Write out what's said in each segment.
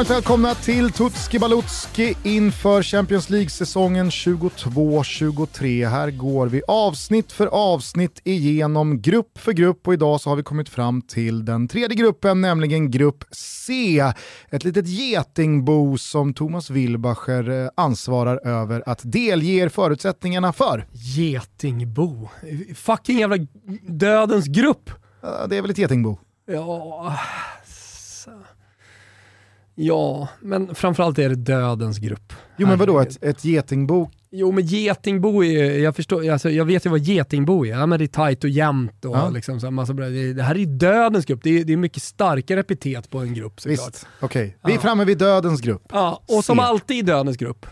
varmt välkomna till Tutski Balutski inför Champions League-säsongen 22-23. Här går vi avsnitt för avsnitt igenom grupp för grupp och idag så har vi kommit fram till den tredje gruppen, nämligen grupp C. Ett litet getingbo som Thomas Wilbacher eh, ansvarar över att delge er förutsättningarna för. Getingbo? Fucking jävla dödens grupp! Det är väl ett getingbo? Ja, Ja, men framförallt är det dödens grupp. Jo men vadå, ett, ett getingbo? Jo men getingbo är jag förstår, alltså, jag vet ju vad getingbo är. Ja, men det är tajt och jämnt och ja. liksom, så massa bra. Det här är dödens grupp, det är, det är mycket starkare epitet på en grupp såklart. Visst, okej. Okay. Vi är framme vid dödens grupp. Ja, och som alltid i dödens grupp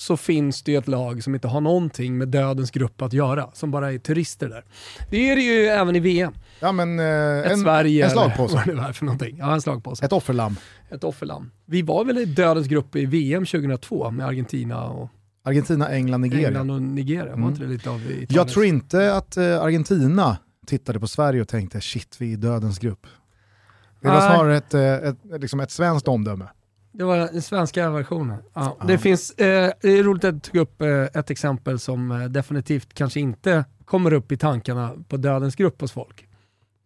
så finns det ju ett lag som inte har någonting med dödens grupp att göra, som bara är turister där. Det är det ju även i VM. Ja, men, eh, ett en, Sverige en slagpåse. vad det är för någonting. Ja, en slagpåse. Ett offerlamm. Ett offerlamm. Vi var väl i dödens grupp i VM 2002 med Argentina och Argentina, England, Nigeria. England och Nigeria, mm. var inte det lite av? Jag tror inte att eh, Argentina tittade på Sverige och tänkte shit, vi är i dödens grupp. Det var snarare ett, eh, ett, liksom ett svenskt omdöme. Det var den svenska versionen. Ja. ja. Det, finns, eh, det är roligt att du tog upp eh, ett exempel som eh, definitivt kanske inte kommer upp i tankarna på dödens grupp hos folk.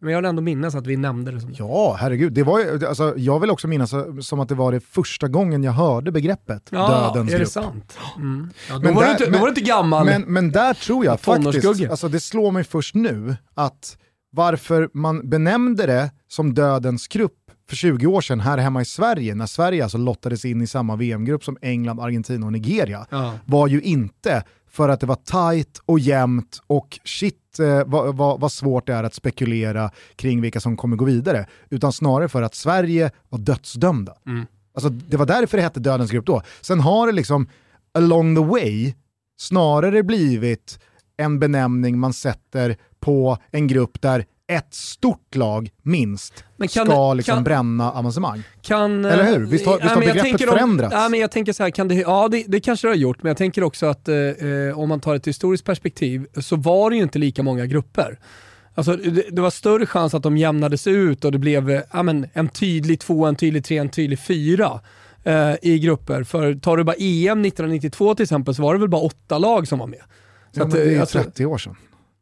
Men jag vill ändå minnas att vi nämnde det. Som... Ja, herregud. Det var, alltså, jag vill också minnas som att det var det första gången jag hörde begreppet ja, dödens är grupp. det sant? Mm. Ja, då, men var där, inte, då var du inte gammal. Men, men där tror jag faktiskt, alltså, det slår mig först nu, att varför man benämnde det som dödens grupp för 20 år sedan här hemma i Sverige, när Sverige alltså lottades in i samma VM-grupp som England, Argentina och Nigeria, ja. var ju inte för att det var tight och jämnt och shit eh, vad, vad, vad, svårt det är att spekulera kring vilka som kommer gå vidare, utan snarare för att Sverige var dödsdömda. Mm. Alltså, det var därför det hette Dödens grupp då. Sen har det liksom along the way snarare blivit en benämning man sätter på en grupp där ett stort lag, minst, kan, ska liksom kan, bränna avancemang. Kan, Eller hur? Visst har, visst har begreppet förändrats? Ja, men jag tänker så här, kan det, ja det, det kanske det har gjort, men jag tänker också att eh, eh, om man tar ett historiskt perspektiv så var det ju inte lika många grupper. Alltså, det, det, var större chans att de jämnades ut och det blev eh, ja, men, en tydlig två, en tydlig tre, en tydlig fyra eh, i grupper. För tar du bara EM 1992 till exempel så var det väl bara åtta lag som var med. Så ja, att, det är alltså, 30 år sedan.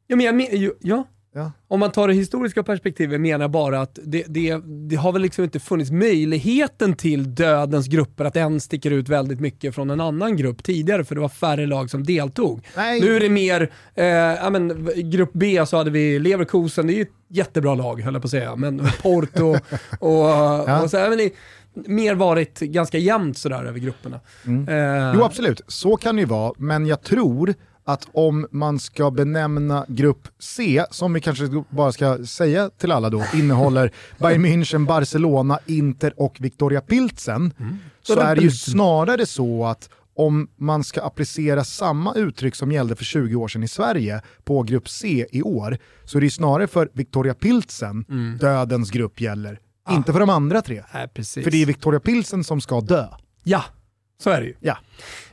Ja, men jag, ja, Ja. Om man tar det historiska perspektivet menar jag bara att det, det, det, har väl liksom inte funnits möjligheten till dödens grupper att en sticker ut väldigt mycket från en annan grupp tidigare för det var färre lag som deltog. Nej. Nu är det mer, eh, ja, men, grupp B så hade vi Leverkusen, det är ju ett jättebra lag höll jag på att säga, men Porto och, och, ja. och så, men det, mer varit ganska jämnt sådär över grupperna. Mm. Eh. Jo absolut, så kan det ju vara, men jag tror att om man ska benämna grupp C, som vi kanske bara ska säga till alla då, innehåller Bayern München, Barcelona, Inter och Victoria Pilsen, mm. så är det ju snarare så att om man ska applicera samma uttryck som gällde för 20 år sedan i Sverige på grupp C i år, så är det snarare för Victoria Pilsen mm. dödens grupp gäller, ah. inte för de andra tre. Nej, för det är Victoria Pilsen som ska dö. Ja, så är det ju. Ja.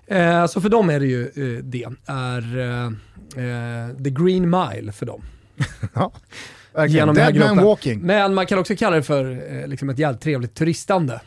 Eh, så för dem är det ju eh, det, är eh, eh the green mile för dem. ja, Genom Dead man walking. Men man kan också kalla det för eh, liksom ett jävligt trevligt turistande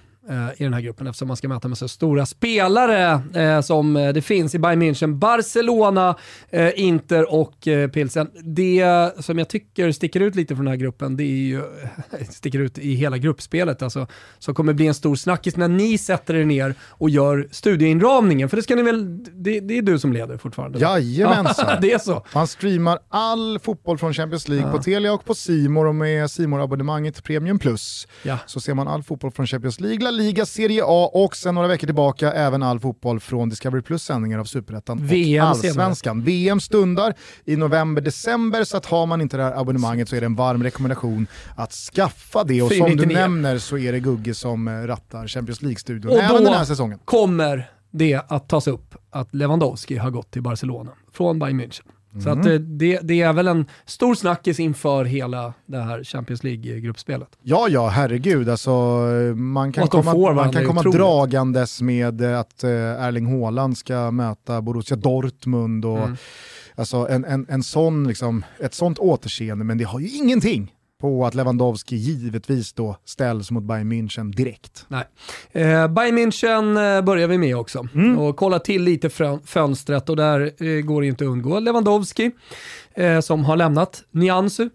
i den här gruppen eftersom man ska möta med så stora spelare eh, som eh, det finns i Bayern München, Barcelona, eh, Inter och eh, Pilsen. Det som jag tycker sticker ut lite från den här gruppen, det är ju, sticker ut i hela gruppspelet, alltså, som kommer bli en stor snackis när ni sätter er ner och gör studieinramningen. För det ska ni väl, det, det är du som leder fortfarande? Jajamensan. det är så. Man streamar all fotboll från Champions League ja. på Telia och på Simor och med simor abonnemanget Premium Plus ja. så ser man all fotboll från Champions League, La Liga, Serie A och sen några veckor tillbaka även all fotboll från Discovery Plus sändningar av Superettan och Allsvenskan. VM stundar i november-december så att har man inte det här abonnemanget så är det en varm rekommendation att skaffa det och som du nämner så är det Gugge som eh, rattar Champions League-studion även den här säsongen. kommer det att tas upp att Lewandowski har gått till Barcelona från Bayern München. Mm. Så att eh, det, det, är väl en stor snackis inför hela det här Champions League-gruppspelet. Ja, ja, herregud. Alltså, man kan komma, får, man kan komma dragandes med att eh, Erling Haaland ska möta Borussia Dortmund och mm. alltså, en, en, en sån, liksom, ett sånt återseende, men det har ju ingenting på att Lewandowski givetvis då ställs mot Bayern München direkt. Nej. Eh, Bayern München eh, börjar vi med också. Mm. Och kolla till lite fönstret och där eh, går det inte att undgå Lewandowski eh, som har lämnat Niansu.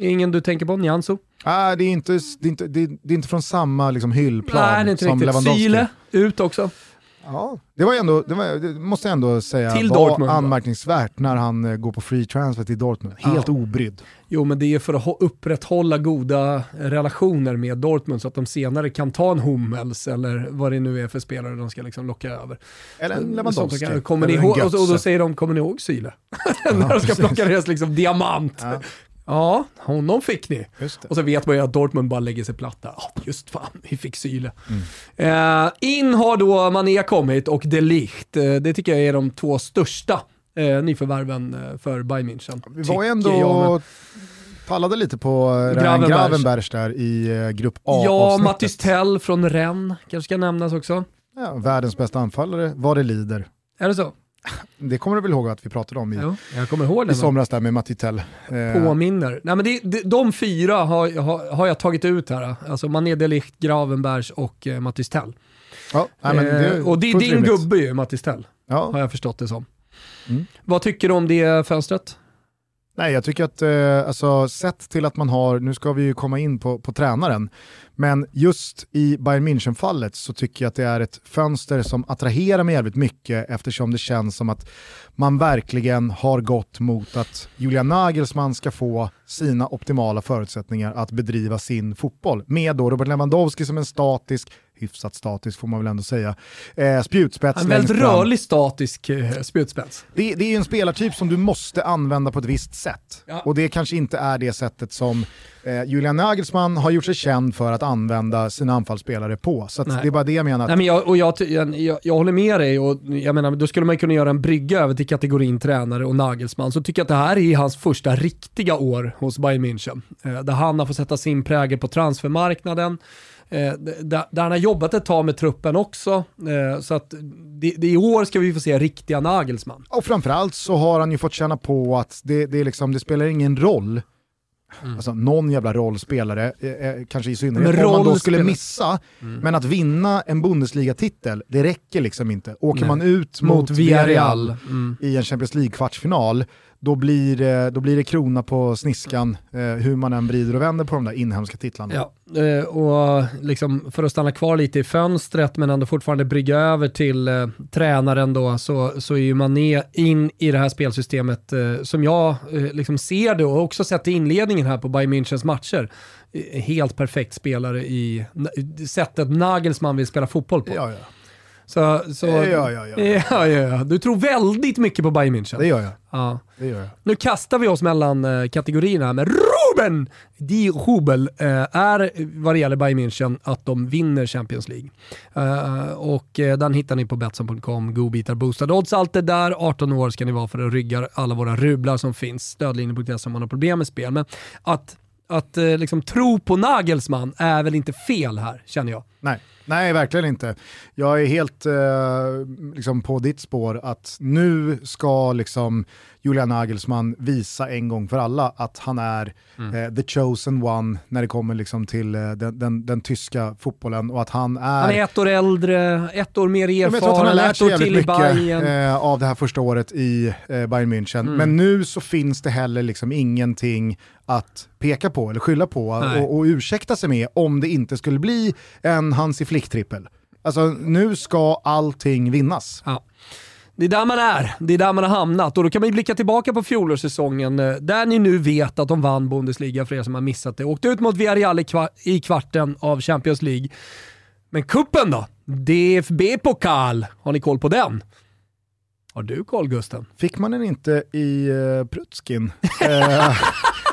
Ingen du tänker på, Niansu? Ah, det, är inte, det, är inte, det, är, inte från samma liksom, hyllplan Nej, det är inte som riktigt. Lewandowski. Sile, ut också. Ja, det var ändå, det, var, det måste jag ändå säga till var Dortmund, anmärkningsvärt när han uh, går på free transfer till Dortmund. Helt ja. obrydd. Jo, men det är för att upprätthålla goda relationer med Dortmund så att de senare kan ta en Hummels eller vad det nu är för spelare de ska liksom locka över. Eller en Lewandowski. Kommer ni ihåg, och, och, då säger de, kommer ni ihåg Syle? När de ska plocka deras liksom diamant. Ja. Ja, honom fick ni. Och så vet man ju att Dortmund bara lägger sig platt där. Oh, just fan, vi fick Syle. Mm. Eh, in har då Mané kommit och De Ligt. Eh, det tycker jag är de två största eh, nyförvärven eh, för Bayern München. Vi var ju ändå... Jag, Pallade lite på eh, Gravenbergs, Gravenbergs där i uh, grupp A Ja, Mattis Tell från Rennes kanske ska nämnas också. Ja, världens bästa anfallare, vad det lider. Är det så? Det kommer du väl ihåg att vi pratade om i, jo, jag kommer ihåg i somras där med Matitell. Eh. Påminner. Nej, men det, det, de fyra har, har, har, jag tagit ut här. Alltså Mané Delicht, Gravenbergs och eh, Mattis Tell. Ja, nej, men det eh, och det är din rimligt. gubbe ju, Mattis Tell. Ja. Har jag förstått det som. Mm. Vad tycker du om det fönstret? Nej, jag tycker att, eh, alltså, sett till att man har, nu ska vi ju komma in på, på tränaren, men just i Bayern München-fallet så tycker jag att det är ett fönster som attraherar mig jävligt mycket eftersom det känns som att man verkligen har gått mot att Julian Nagelsmann ska få sina optimala förutsättningar att bedriva sin fotboll. Med då Robert Lewandowski som en statisk, hyfsat statisk får man väl ändå säga, eh, spjutspets. En väldigt rörlig statisk eh, spjutspets. Det, det är ju en spelartyp som du måste använda på ett visst sätt. Ja. Och det kanske inte är det sättet som eh, Julian Nagelsmann har gjort sig känd för att använda sina anfallsspelare på. Så det är bara det jag menar. Nej, men jag, och jag, jag, jag, håller med dig och jag menar, då skulle man kunna göra en brygga över till kategorin tränare och Nagelsmann. Så tycker jag att det här är hans första riktiga år hos Bayern München. Eh, där han har fått sätta sin prägel på transfermarknaden. Eh, där, där, han har jobbat ett tag med truppen också. Eh, så att det, det, i år ska vi få se riktiga Nagelsmann. Och framförallt så har han ju fått känna på att det, det, liksom, det spelar ingen roll Mm. Alltså någon jävla rollspelare, eh, eh kanske i synnerhet om man då skulle missa, mm. men att vinna en Bundesliga-titel, det räcker liksom inte. Åker Nej. man ut mot, mot Villarreal mm. i en Champions League-kvartsfinal, då blir, det, då blir det krona på sniskan eh, hur man än vrider och vänder på de där inhemska titlarna. Ja, eh, och liksom för att stanna kvar lite i fönstret men ändå fortfarande brygga över till eh, tränaren då så, så är ju Mané in i det här spelsystemet eh, som jag eh, liksom ser det och också sett i inledningen här på Bayern Münchens matcher. Eh, helt perfekt spelare i sättet Nagelsmann vill spela fotboll på. Ja, ja. Så, så, ja, ja, ja. ja, ja. Du tror väldigt mycket på Bayern München. Det gör jag. Ja. Det gör jag. Nu kastar vi oss mellan uh, kategorierna, men Ruben Di Hubel uh, är vad det gäller Bayern München att de vinner Champions League. Uh, och den hittar ni på Betsson.com, godbitar, boostade odds, allt det där. 18 år ska ni vara för att rygga alla våra rublar som finns. Stödlinjen.se om man har problem med spel. Men att, att liksom, tro på Nagelsmann är väl inte fel här, känner jag. Nej. Nej, verkligen inte. Jag är helt eh, liksom på ditt spår att nu ska liksom Julian Nagelsmann visa en gång för alla att han är mm. eh, the chosen one när det kommer liksom till eh, den, den, den, tyska fotbollen och att han är... Han är ett år äldre, ett år mer erfaren, han har lärt sig jävligt mycket eh, av det här första året i eh, Bayern München. Mm. Men nu så finns det heller liksom ingenting att peka på eller skylla på och, och ursäkta sig med om det inte skulle bli en Hansi Flick-trippel. Alltså nu ska allting vinnas. Ja. Det är där man är, det är där man har hamnat och då kan man ju blicka tillbaka på fjolårssäsongen eh, där ni nu vet att de vann Bundesliga för er som har missat det. Åkte ut mot Villarreal i, kvarten av Champions League. Men kuppen då? DFB-pokal, har ni koll på den? Har du koll Gusten? Fick man den inte i uh, Prutskin?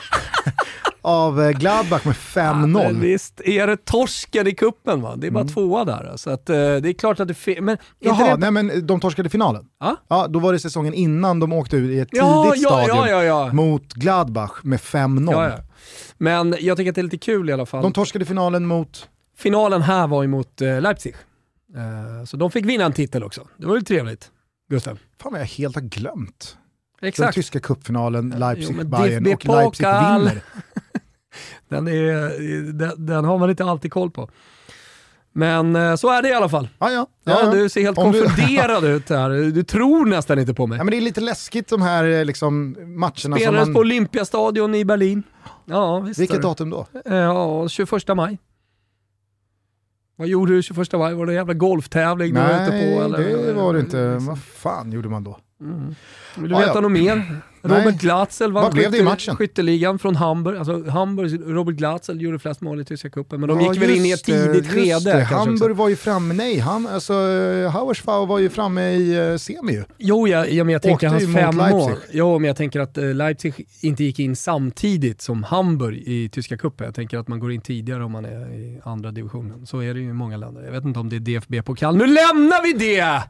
av eh, Gladbach med 5-0. Ja, visst är det torsken i kuppen va? Det är bara mm. tvåa där. Så att, uh, det är klart att det men Jaha, det... nej men de torskade finalen. Ah? Ja, då var det säsongen innan de åkte ut i ett ja, tidigt ja, stadium ja, mot Gladbach med 5-0. Men jag tycker att det är lite kul i alla fall. De torskade finalen mot? Finalen här var ju mot uh, Leipzig. Så de fick vinna en titel också. Det var ju trevligt. Gustav. Fan vad jag helt har glömt. Exakt. Den tyska cupfinalen, Leipzig-Bayern och Leipzig vinner. den, är, den, den, har man inte alltid koll på. Men eh, så är det i alla fall. Ja, ja. ja, ja. Du ser helt Om konfunderad du... ut här. Du tror nästan inte på mig. Ja, men det är lite läskigt de här eh, liksom, matcherna. Spelades man... på Olympiastadion i Berlin. Ja, visst Vilket datum då? Ja, 21 maj. Vad gjorde du 21 maj? Var det en jävla golftävling Nej, du var ute på? Eller? det var det inte. Vad fan gjorde man då? Mm. Vill du veta ah, ja. något mer? Robert Glatzel vann skytte, skytteligan från Hamburg. Alltså Hamburg, Robert Glatzel gjorde flest mål i tyska cupen, men de ja, gick väl in i ett tidigt skede. Hamburg också. var ju framme, nej, han, alltså, Hauersfau var ju framme i uh, semi ju. Jo, ja, ja, men jag tänker hans fem mål. Jo, men jag tänker att uh, Leipzig inte gick in samtidigt som Hamburg i tyska cupen. Jag tänker att man går in tidigare om man är i andra divisionen. Så är det ju i många länder. Jag vet inte om det är DFB-pokal. Nu lämnar vi det!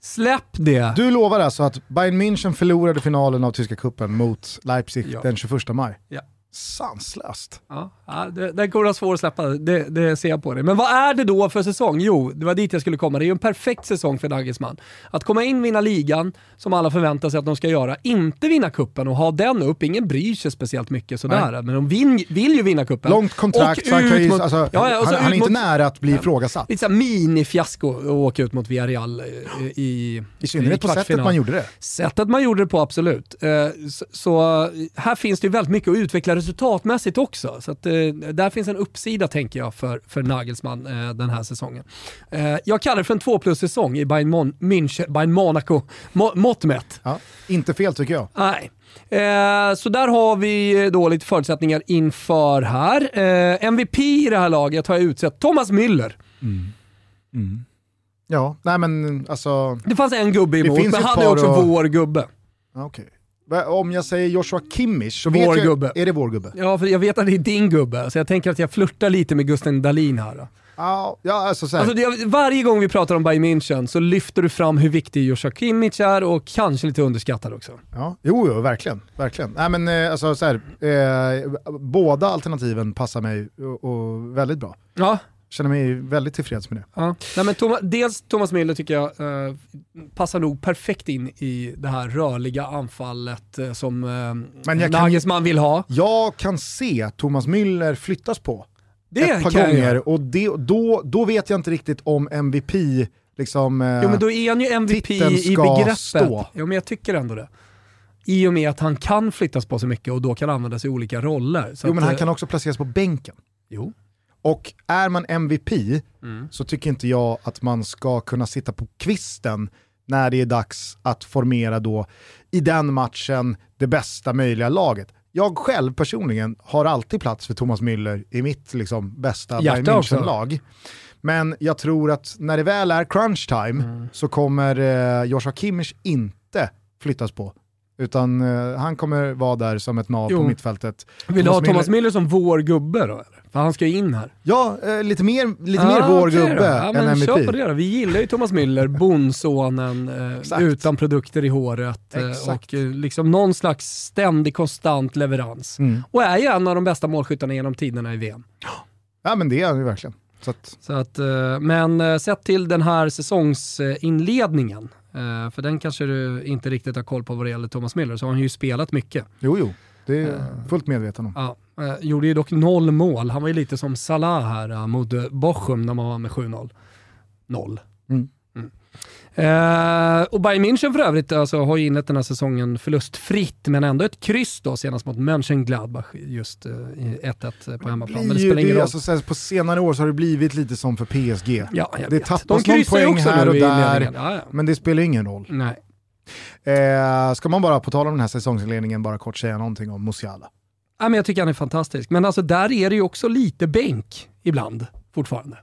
Släpp det! Du lovar alltså att Bayern München förlorade finalen av tyska kuppen mot Leipzig ja. den 21 maj? Ja sanslöst. Ja, det, det kommer vara svårt att släppa, det, det ser jag på det. Men vad är det då för säsong? Jo, det var dit jag skulle komma. Det är ju en perfekt säsong för Nagelsmann. Att komma in, vinna ligan, som alla förväntar sig att de ska göra, inte vinna kuppen och ha den upp. Ingen bryr sig speciellt mycket sådär, Nej. men de vin, vill ju vinna kuppen. Långt kontrakt, så han, kan ju, alltså, ja, han, han, är inte nära att bli ifrågasatt. Lite mini-fiasko att åka ut mot Villarreal i, i I synnerhet på sättet man gjorde det. Sättet man gjorde det på, absolut. Eh, så, så här finns det ju väldigt mycket att utveckla resultatmässigt också. Så att, eh, där finns en uppsida tänker jag för, för Nagelsmann eh, den här säsongen. Eh, jag kallar det för en 2 plus-säsong i Bayern, Mon München, Bayern Monaco, Mo mått mätt. Ja, inte fel tycker jag. Nej. Eh, så där har vi då lite förutsättningar inför här. Eh, MVP i det här laget har jag utsett Thomas Müller. Mm. Mm. Ja, nej men alltså... Det fanns en gubbe emot, men han är också och... vår gubbe. Okay. Om jag säger Joshua Kimmich så vår vet gubbe. jag, är det vår gubbe? Ja, för jag vet att det är din gubbe, så jag tänker att jag flörtar lite med Gusten Dahlin här. Då. Ja, alltså, alltså det, varje gång vi pratar om Bayern München så lyfter du fram hur viktig Joshua Kimmich är och kanske lite underskattad också. Ja, jo, jo verkligen. verkligen. Nej, men, eh, alltså, så här, eh, båda alternativen passar mig och, och väldigt bra. Ja känner mig väldigt tillfreds med det. Ja. Nej, men Thomas, dels Thomas Müller tycker jag eh, passar nog perfekt in i det här rörliga anfallet eh, som eh, Nagelsmann vill ha. Jag kan se Thomas Müller flyttas på det ett par gånger jag. och det, då, då vet jag inte riktigt om MVP liksom, eh, Jo men då är han ju MVP i begreppet. Stå. Jo men jag tycker ändå det i och med att han kan flyttas på så mycket och då kan användas i olika roller. jo men han eh, kan också placeras på bänken. Jo. Och är man MVP mm. så tycker inte jag att man ska kunna sitta på kvisten när det är dags att formera då i den matchen det bästa möjliga laget. Jag själv personligen har alltid plats för Thomas Müller i mitt liksom, bästa Bayern München-lag. Men jag tror att när det väl är crunch time mm. så kommer eh, Joshua Kimmich inte flyttas på. Utan eh, han kommer vara där som ett nav jo. på mittfältet. Vill du ha Thomas Müller som vår gubbe då? Eller? För han ska ju in här. Ja, eh, lite mer, lite ah, mer vår okay gubbe ja, än MVP. Kör på det då. Vi gillar ju Thomas Müller, bondsonen, eh, utan produkter i håret eh, och eh, liksom någon slags ständig konstant leverans. Mm. Och är ju en av de bästa målskyttarna genom tiderna i VM. Ja men det är han ju verkligen. Så att... Så att, eh, men eh, sett till den här säsongsinledningen, för den kanske du inte riktigt har koll på vad det gäller Thomas Müller, så har han ju spelat mycket. Jo, jo. Det är jag fullt medveten om. Ja, Eh, gjorde ju dock noll mål. Han var ju lite som Salah här uh, mot uh, Bochum när man var med 7-0. Noll. Mm. Mm. Uh, och Bayern München för övrigt alltså, har ju inlett den här säsongen förlustfritt, men ändå ett kryss då senast mot Mönchengladbach just uh, 1-1 på hemmaplan. Men det spelar ingen roll. Alltså, på senare år så har det blivit lite som för PSG. Ja, jag det vet. tappas De någon poäng här och där, ja, ja. men det spelar ingen roll. Nej. Eh, ska man bara, på tal om den här säsongsinledningen, bara kort säga någonting om Musiala? Ja, men jag tycker han är fantastisk. Men alltså där är det ju också lite bänk ibland fortfarande.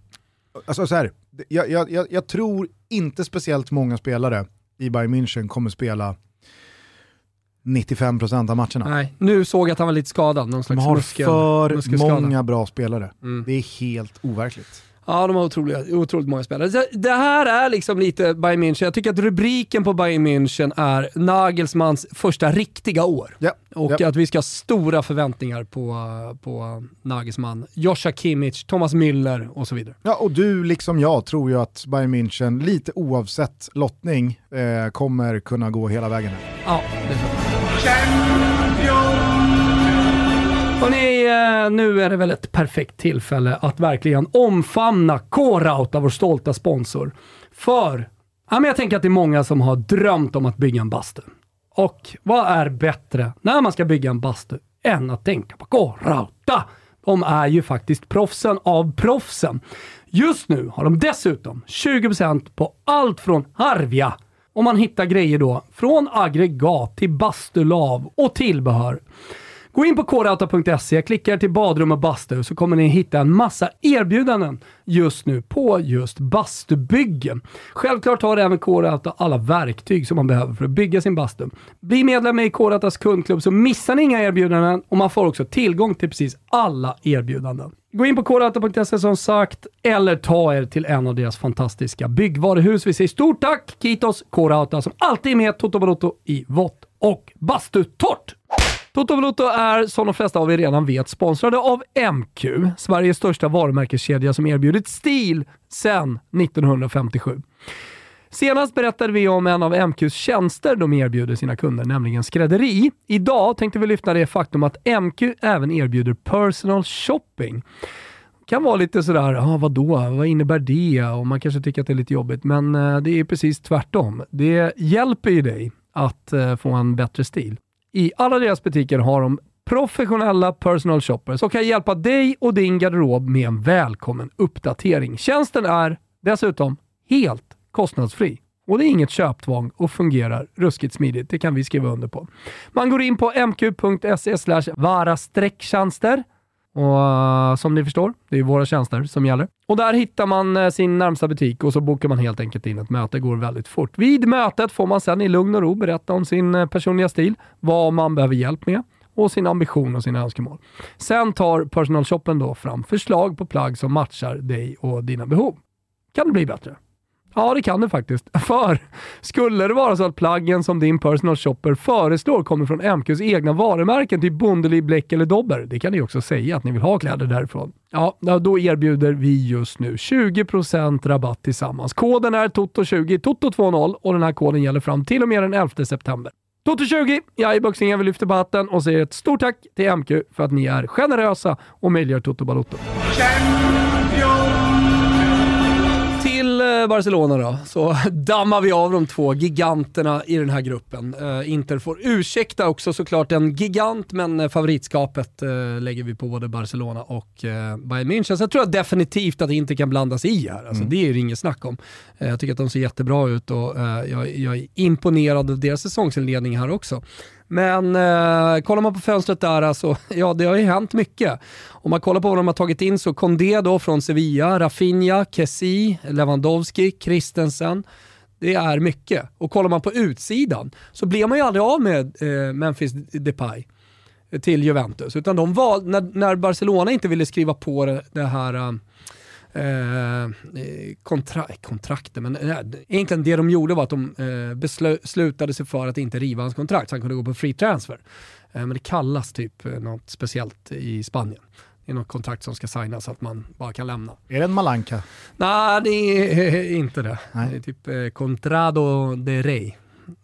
Alltså så här, jag, jag, jag, tror inte speciellt många spelare i Bayern München kommer spela 95% av matcherna. Nej, nu såg jag att han var lite skadad. Någon slags De har muskel, för många bra spelare. Mm. Det är helt overkligt. Ja, de har otroligt, otroligt många spelare. Det här är liksom lite Bayern München. Jag tycker att rubriken på Bayern München är Nagelsmans första riktiga år. Ja. Och ja. att vi ska ha stora förväntningar på, på Nagelsmann. Joshua Kimmich, Thomas Müller och så vidare. Ja, och du liksom jag tror ju att Bayern München, lite oavsett lottning, eh, kommer kunna gå hela vägen. Ja, det tror jag. Hörrni, eh, nu är det väl ett perfekt tillfälle att verkligen omfamna K-Rauta, vår stolta sponsor. För ja, men jag tänker att det är många som har drömt om att bygga en bastu. Och vad är bättre när man ska bygga en bastu än att tänka på K-Rauta? De är ju faktiskt proffsen av proffsen. Just nu har de dessutom 20% på allt från Harvia och man hittar grejer då från aggregat till bastulav och tillbehör. Gå in på kodauta.se, klicka till badrum och bastu så kommer ni hitta en massa erbjudanden just nu på just bastubyggen. Självklart har även Kodauta alla verktyg som man behöver för att bygga sin bastu. Bli medlem i Kodautas kundklubb så missar ni inga erbjudanden och man får också tillgång till precis alla erbjudanden. Gå in på kodauta.se som sagt, eller ta er till en av deras fantastiska byggvaruhus. Vi säger stort tack Kitos Kodauta som alltid är med Toto Balotto i vått och bastutort. Toto Valuto är, som de flesta av er redan vet, sponsrade av MQ, Sveriges största varumärkeskedja som erbjudit stil sedan 1957. Senast berättade vi om en av MQs tjänster de erbjuder sina kunder, nämligen skrädderi. Idag tänkte vi lyfta det faktum att MQ även erbjuder personal shopping kan vara lite sådär, ah, vadå, vad innebär det? Och man kanske tycker att det är lite jobbigt, men eh, det är precis tvärtom. Det hjälper ju dig att eh, få en bättre stil. I alla deras butiker har de professionella personal shoppers som kan hjälpa dig och din garderob med en välkommen uppdatering. Tjänsten är dessutom helt kostnadsfri. Och det är inget köptvång och fungerar ruskigt smidigt. Det kan vi skriva under på. Man går in på mq.se varastrecktjänster och uh, som ni förstår, det är våra tjänster som gäller. Och där hittar man uh, sin närmsta butik och så bokar man helt enkelt in ett möte. Det går väldigt fort. Vid mötet får man sedan i lugn och ro berätta om sin uh, personliga stil, vad man behöver hjälp med och sin ambition och sina önskemål. Sen tar personalshoppen då fram förslag på plagg som matchar dig och dina behov. Kan det bli bättre? Ja, det kan det faktiskt. För skulle det vara så att plaggen som din personal shopper föreslår kommer från MQs egna varumärken, typ Bondeli, Bleck eller Dobber, det kan ni också säga att ni vill ha kläder därifrån. Ja, då erbjuder vi just nu 20% rabatt tillsammans. Koden är TOTO20, TOTO20 och den här koden gäller fram till och med den 11 september. Toto20, jag är boxningen, vi lyfter på hatten och säger ett stort tack till MQ för att ni är generösa och möjliggör Toto Balotto. Barcelona då, så dammar vi av de två giganterna i den här gruppen. Uh, Inter får ursäkta också såklart en gigant, men eh, favoritskapet lägger vi på både Barcelona och Bayern München. Så jag tror definitivt att Inter kan blandas i här. Alltså, mm. Det är det inget snack om. jag tycker att de ser jättebra ut och jag, jag är imponerad av deras säsongsinledning här också. Men eh, kollar man på fönstret där, alltså, ja det har ju hänt mycket. Om man kollar på vad de har tagit in så Kondé då från Sevilla, Rafinha, Kessi, Lewandowski, Christensen. Det är mycket. Och kollar man på utsidan så blir man ju aldrig av med eh, Memphis Depay till Juventus. Utan de valde, när, när Barcelona inte ville skriva på det, det här eh, Eh, kontra kontrakten, men eh, egentligen det de gjorde var att de eh, beslutade sig för att inte riva hans kontrakt så han kunde gå på free transfer. Eh, men det kallas typ eh, något speciellt i Spanien. Det är något kontrakt som ska signas så att man bara kan lämna. Är det en Malanka? Nej, det är inte det. Nej. Det är typ eh, Contrado de Rey,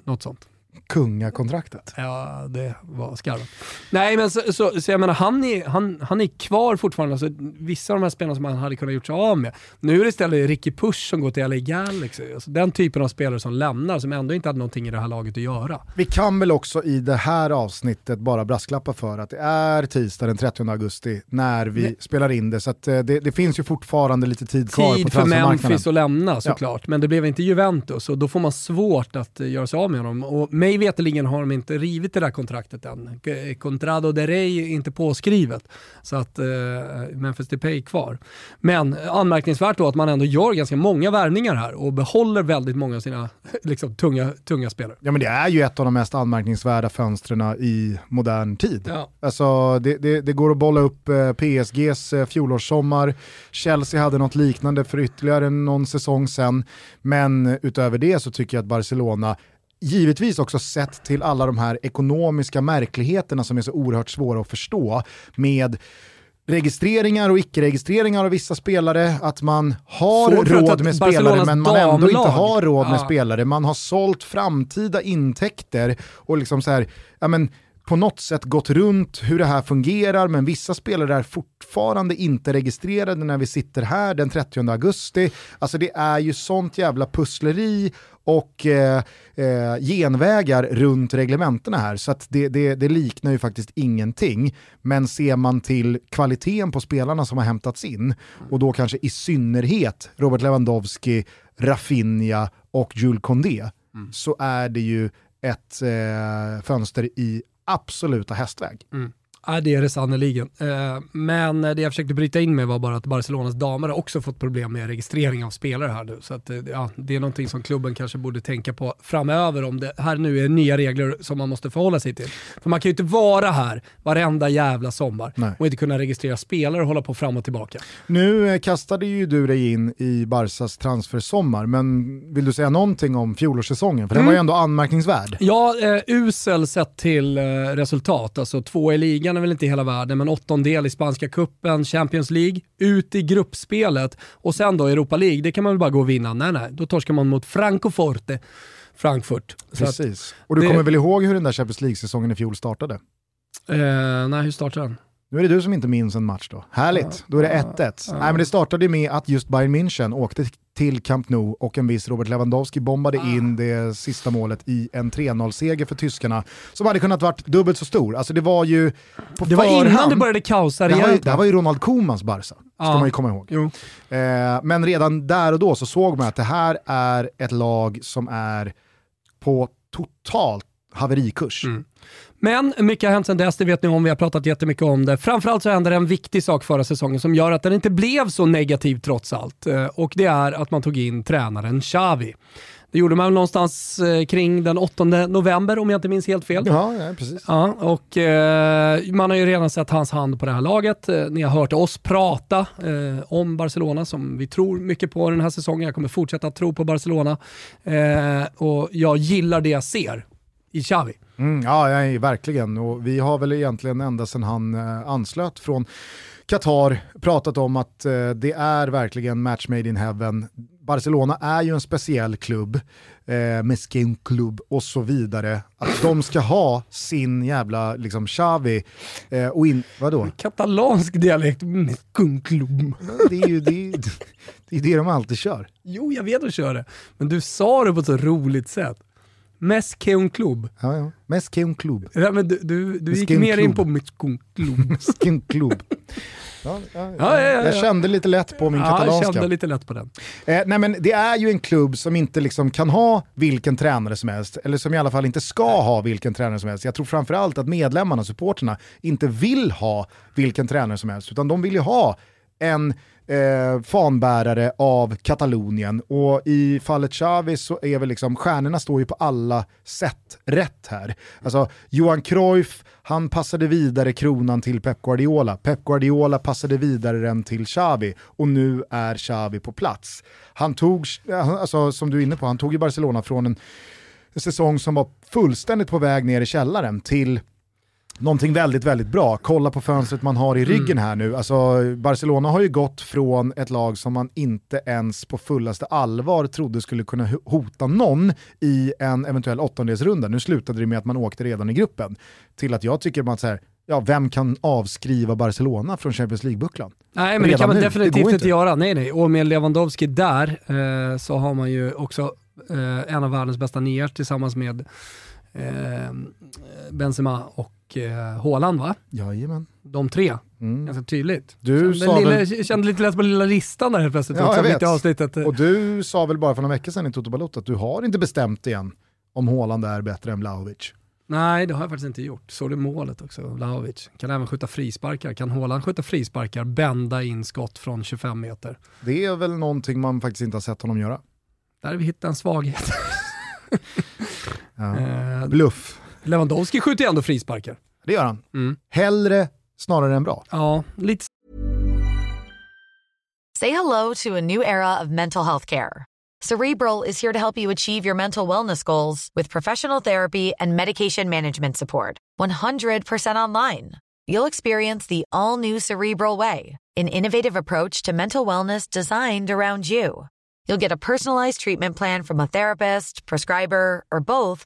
något sånt kungakontraktet. Ja, det var skarvat. Nej, men så, så, så, jag menar, han är, han, han är kvar fortfarande. Alltså, vissa av de här spelarna som han hade kunnat gjort sig av med. Nu är det istället Ricky Push som går till LA Galaxy. Alltså, den typen av spelare som lämnar, som ändå inte hade någonting i det här laget att göra. Vi kan väl också i det här avsnittet bara brasklappa för att det är tisdag den 30 augusti när vi Nej. spelar in det. Så att, eh, det, det, finns ju fortfarande lite tid kvar tid på transfermarknaden. Tid för Memphis att lämna såklart, ja. men det blev inte Juventus och då får man svårt att eh, göra sig av med honom. Och mig veterligen har de inte rivit det där kontraktet än. Contrado de Rey är inte påskrivet, så att eh, Memphis Depay är kvar. Men anmärkningsvärt då att man ändå gör ganska många värvningar här och behåller väldigt många av sina liksom, tunga, tunga spelare. Ja men det är ju ett av de mest anmärkningsvärda fönstren i modern tid. Ja. Alltså, det, det, det går att bolla upp eh, PSGs eh, fjolårssommar, Chelsea hade något liknande för ytterligare någon säsong sen, men utöver det så tycker jag att Barcelona givetvis också sett till alla de här ekonomiska märkligheterna som är så oerhört svåra att förstå med registreringar och icke-registreringar av vissa spelare, att man har Svårt råd med spelare men man ändå inte har råd med ja. spelare. Man har sålt framtida intäkter och liksom så här, ja men på något sätt gått runt hur det här fungerar, men vissa spelare är fortfarande inte registrerade när vi sitter här den 30 augusti. Alltså det är ju sånt jävla pussleri och eh, eh, genvägar runt reglementena här. Så att det, det, det, liknar ju faktiskt ingenting. Men ser man till kvaliteten på spelarna som har hämtats in, och då kanske i synnerhet Robert Lewandowski, Rafinha och Jules Condé, mm. så är det ju ett eh, fönster i absoluta hästväg. Mm. Ja, det är det sannerligen. Eh, men det jag försökte bryta in med var bara att Barcelonas damer har också fått problem med registrering av spelare här nu. Så att, eh, ja, det är någonting som klubben kanske borde tänka på framöver om det här nu är nya regler som man måste förhålla sig till. För man kan ju inte vara här varenda jävla sommar Nej. och inte kunna registrera spelare och hålla på fram och tillbaka. Nu eh, kastade ju du dig in i Barsas transfersommar, men vill du säga någonting om fjolårssäsongen? För den var ju mm. ändå anmärkningsvärd. Ja, eh, usel sett till eh, resultat. Alltså två i ligan ligan är väl inte hela världen, men åttondel i spanska kuppen, Champions League, ut i gruppspelet och sen då Europa League, det kan man väl bara gå och vinna. Nej, nej, då torskar man mot Francoforte. Frankfurt. Precis. och du det... kommer väl ihåg hur den där Champions League-säsongen i fjol startade? Eh, nej, hur startade den? Nu är det du som inte minns en match då. Härligt, då är det 1-1. Ja. Nej men det startade med att just Bayern München åkte till Camp Nou och en viss Robert Lewandowski bombade ah. in det sista målet i en 3-0-seger för tyskarna som hade kunnat varit dubbelt så stor. Alltså det var ju på Det var innan det började kaosa det, det här var ju Ronald Komans Barca, ska ah. man ju komma ihåg. Eh, men redan där och då så såg man att det här är ett lag som är på totalt haverikurs. Mm. Men mycket har hänt sedan dess, det vet ni om, vi har pratat jättemycket om det. Framförallt så hände det en viktig sak förra säsongen som gör att den inte blev så negativ trots allt. Eh, och det är att man tog in tränaren Xavi. Det gjorde man någonstans eh, kring den 8 november om jag inte minns helt fel. Ja, ja precis. Ja, och eh, man har ju redan sett hans hand på det här laget. Ni har hört oss prata eh, om Barcelona som vi tror mycket på den här säsongen. Jag kommer fortsätta tro på Barcelona. Eh, och jag gillar det jag ser i Xavi. Mm, ja, ja, verkligen. Och vi har väl egentligen ända sedan han eh, anslöt från Qatar pratat om att eh, det är verkligen match made in heaven. Barcelona är ju en speciell klubb, eh, Mesquin klubb och så vidare. Att de ska ha sin jävla liksom Xavi eh, och in, vadå? Katalansk dialekt, Mesquin klubb. Det är ju det, det, är det de alltid kör. Jo, jag vet att de kör det. Men du sa det på ett så roligt sätt. Meskeun Club. Ja, ja. Meskeun Club. Ja, men du, du, du gick mer in på Meskeun Club. Meskeun Club. Ja, ja, ja, jag kände lite lätt på min katalanska. Jag kände lite lätt på den. Eh, nej men det är ju en klubb som inte liksom kan ha vilken tränare som helst, eller som i alla fall inte ska ha vilken tränare som helst. Jag tror framförallt att medlemmarna, supporterna, inte vill ha vilken tränare som helst, utan de vill ju ha en eh, fanbärare av Katalonien och i fallet Xavi så är väl liksom, stjärnorna står ju på alla sätt rätt här. Alltså Johan Cruyff, han passade vidare kronan till Pep Guardiola, Pep Guardiola passade vidare den till Xavi och nu är Xavi på plats. Han tog, eh, alltså, som du är inne på, han tog ju Barcelona från en säsong som var fullständigt på väg ner i källaren till någonting väldigt, väldigt bra. Kolla på fönstret man har i ryggen mm. här nu. Alltså, Barcelona har ju gått från ett lag som man inte ens på fullaste allvar trodde skulle kunna hota någon i en eventuell åttondelsrunda. Nu slutade det med att man åkte redan i gruppen. Till att jag tycker att så här, ja, vem kan avskriva Barcelona från Champions League-bucklan? Nej, men Redan det kan man nu. definitivt inte. inte göra. Nej, nej. Och med Lewandowski där eh, så har man ju också eh, en av världens bästa nior tillsammans med eh, Benzema och eh, Haaland va? Jajamän. De tre. Mm. Ganska tydligt. Du kände, lilla, väl... kände lite lätt på lilla listan där helt plötsligt. Ja, jag vet. Avsnittet. Och du sa väl bara för några veckor sedan i Toto Balotto att du har inte bestämt igen om Haaland är bättre än Vlahovic. Nej, det har jag faktiskt inte gjort. Så det målet också, Vlahovic. Kan även skjuta frisparkar. Kan Haaland skjuta frisparkar, bända in skott från 25 meter? Det är väl någonting man faktiskt inte har sett honom göra. Där har vi hittat en svaghet. ja. eh, Bluff. Lewandowski skjuter ju ändå frisparkar. Det gör han. Mm. Hellre snarare än bra. Ja, lite. Say hello to a new era of mental health care. Cerebral is here to help you achieve your mental wellness goals with professional therapy and medication management support. 100% online. You'll experience the all new Cerebral Way, an innovative approach to mental wellness designed around you. You'll get a personalized treatment plan from a therapist, prescriber, or both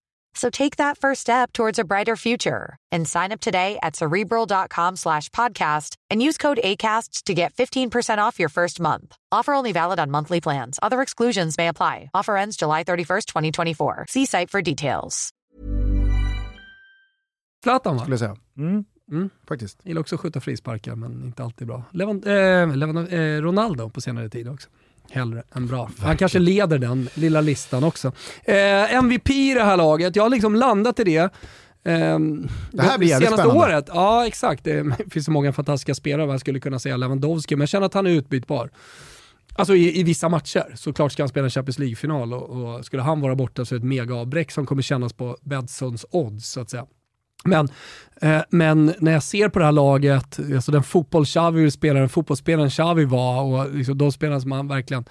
So take that first step towards a brighter future and sign up today at cerebral.com slash podcast and use code ACasts to get 15% off your first month. Offer only valid on monthly plans. Other exclusions may apply. Offer ends July 31st, 2024. See site for details. Zlatan va? Skulle jag säga. Mm. Mm. Faktiskt. Gillar också att skjuta frisparkar men inte alltid bra. Levan, eh, Levan, eh, Ronaldo på senare tid också. Hellre än bra. Verkligen. Han kanske leder den lilla listan också. Eh, MVP i det här laget, jag har liksom landat i det. Um, det här blir jävligt Senaste spännande. året, ja exakt. Det finns så många fantastiska spelare, man skulle kunna säga Lewandowski, men jag känner att han är utbytbar. Alltså i, i vissa matcher. Såklart ska han spela en Champions League-final och, och, skulle han vara borta så är det ett mega-avbräck som kommer kännas på Bedsons odds så att säga. Men, eh, men när jag ser på det här laget, alltså den fotboll-Xavi vill spela, den fotbollsspelaren Xavi var och liksom de spelarna som han verkligen,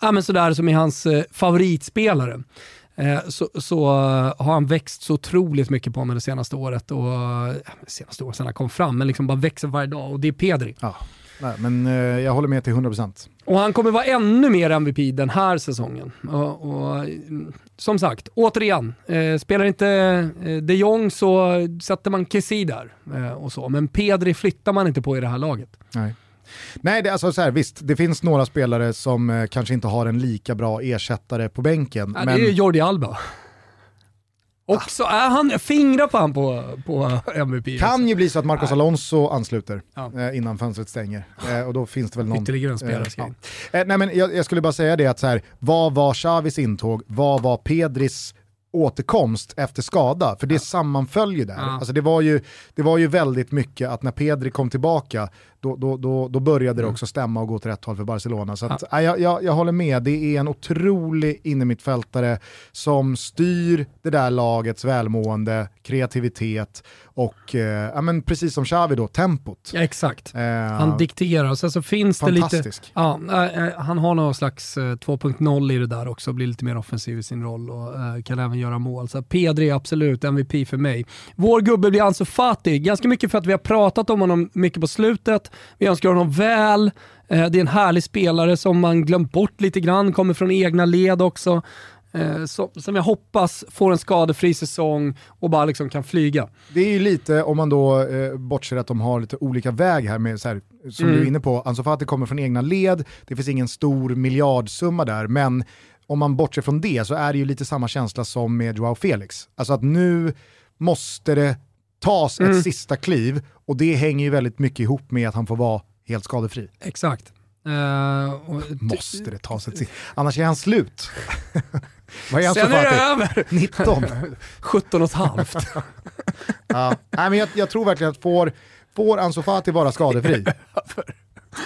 ja men sådär som är hans eh, favoritspelare. Eh, så, så eh, har han växt så otroligt mycket på mig det senaste året och eh, senaste året sedan han kom fram, men liksom bara växer varje dag och det är Pedri. Ja. Nej, men eh, jag håller med till 100%. Och han kommer vara ännu mer MVP den här säsongen. Och, och som sagt, återigen, eh, spelar inte eh, de Jong så sätter man Kessie där. Eh, och så. Men Pedri flyttar man inte på i det här laget. Nej. Nej, det, alltså så här, visst, det finns några spelare som eh, kanske inte har en lika bra ersättare på bänken. Ja, men... Det är Jordi Alba. Också, ah. äh, han fingrar på han på, på MVP. Kan alltså. ju bli så att Marcos Alonso ansluter ja. eh, innan fönstret stänger. Eh, och då finns det väl någon... Ytterligare en spelare. Eh, ja. eh, nej men jag, jag, skulle bara säga det att så här, vad var Xavis intåg, vad var Pedris återkomst efter skada, för det ja. sammanföll ju där. Ja. Alltså det, var ju, det var ju väldigt mycket att när Pedri kom tillbaka, då, då, då, då började det mm. också stämma och gå till rätt håll för Barcelona. Så att, ja. jag, jag, jag håller med, det är en otrolig innermittfältare som styr det där lagets välmående, kreativitet och, eh, ja, men precis som Xavi då, tempot. Ja, exakt. Eh, han dikterar, och sen så finns det lite... Ja, äh, han har någon slags äh, 2.0 i det där också, blir lite mer offensiv i sin roll och kan även göra mål. Så Pedri är absolut MVP för mig. Vår gubbe blir Ansu Fati, ganska mycket för att vi har pratat om honom mycket på slutet. Vi önskar honom väl. Det är en härlig spelare som man glömt bort lite grann, kommer från egna led också. Eh, som, jag hoppas får en skadefri säsong och bara liksom kan flyga. Det är ju lite, om man då eh, bortser att de har lite olika väg här, med, så här, som mm. du är inne på, Ansu Fati kommer från egna led, det finns ingen stor miljardsumma där, men om man bortser från det så är det ju lite samma känsla som med Joao Felix. Alltså att nu måste det tas mm. ett sista kliv och det hänger ju väldigt mycket ihop med att han får vara helt skadefri. Exakt. Uh, Måste det tas ett annars är han slut. Vad är han Sen är det över! 19. 17 och ett halvt. ja. Nej, men jag, jag, tror verkligen att får, får Ansu Fati vara skadefri,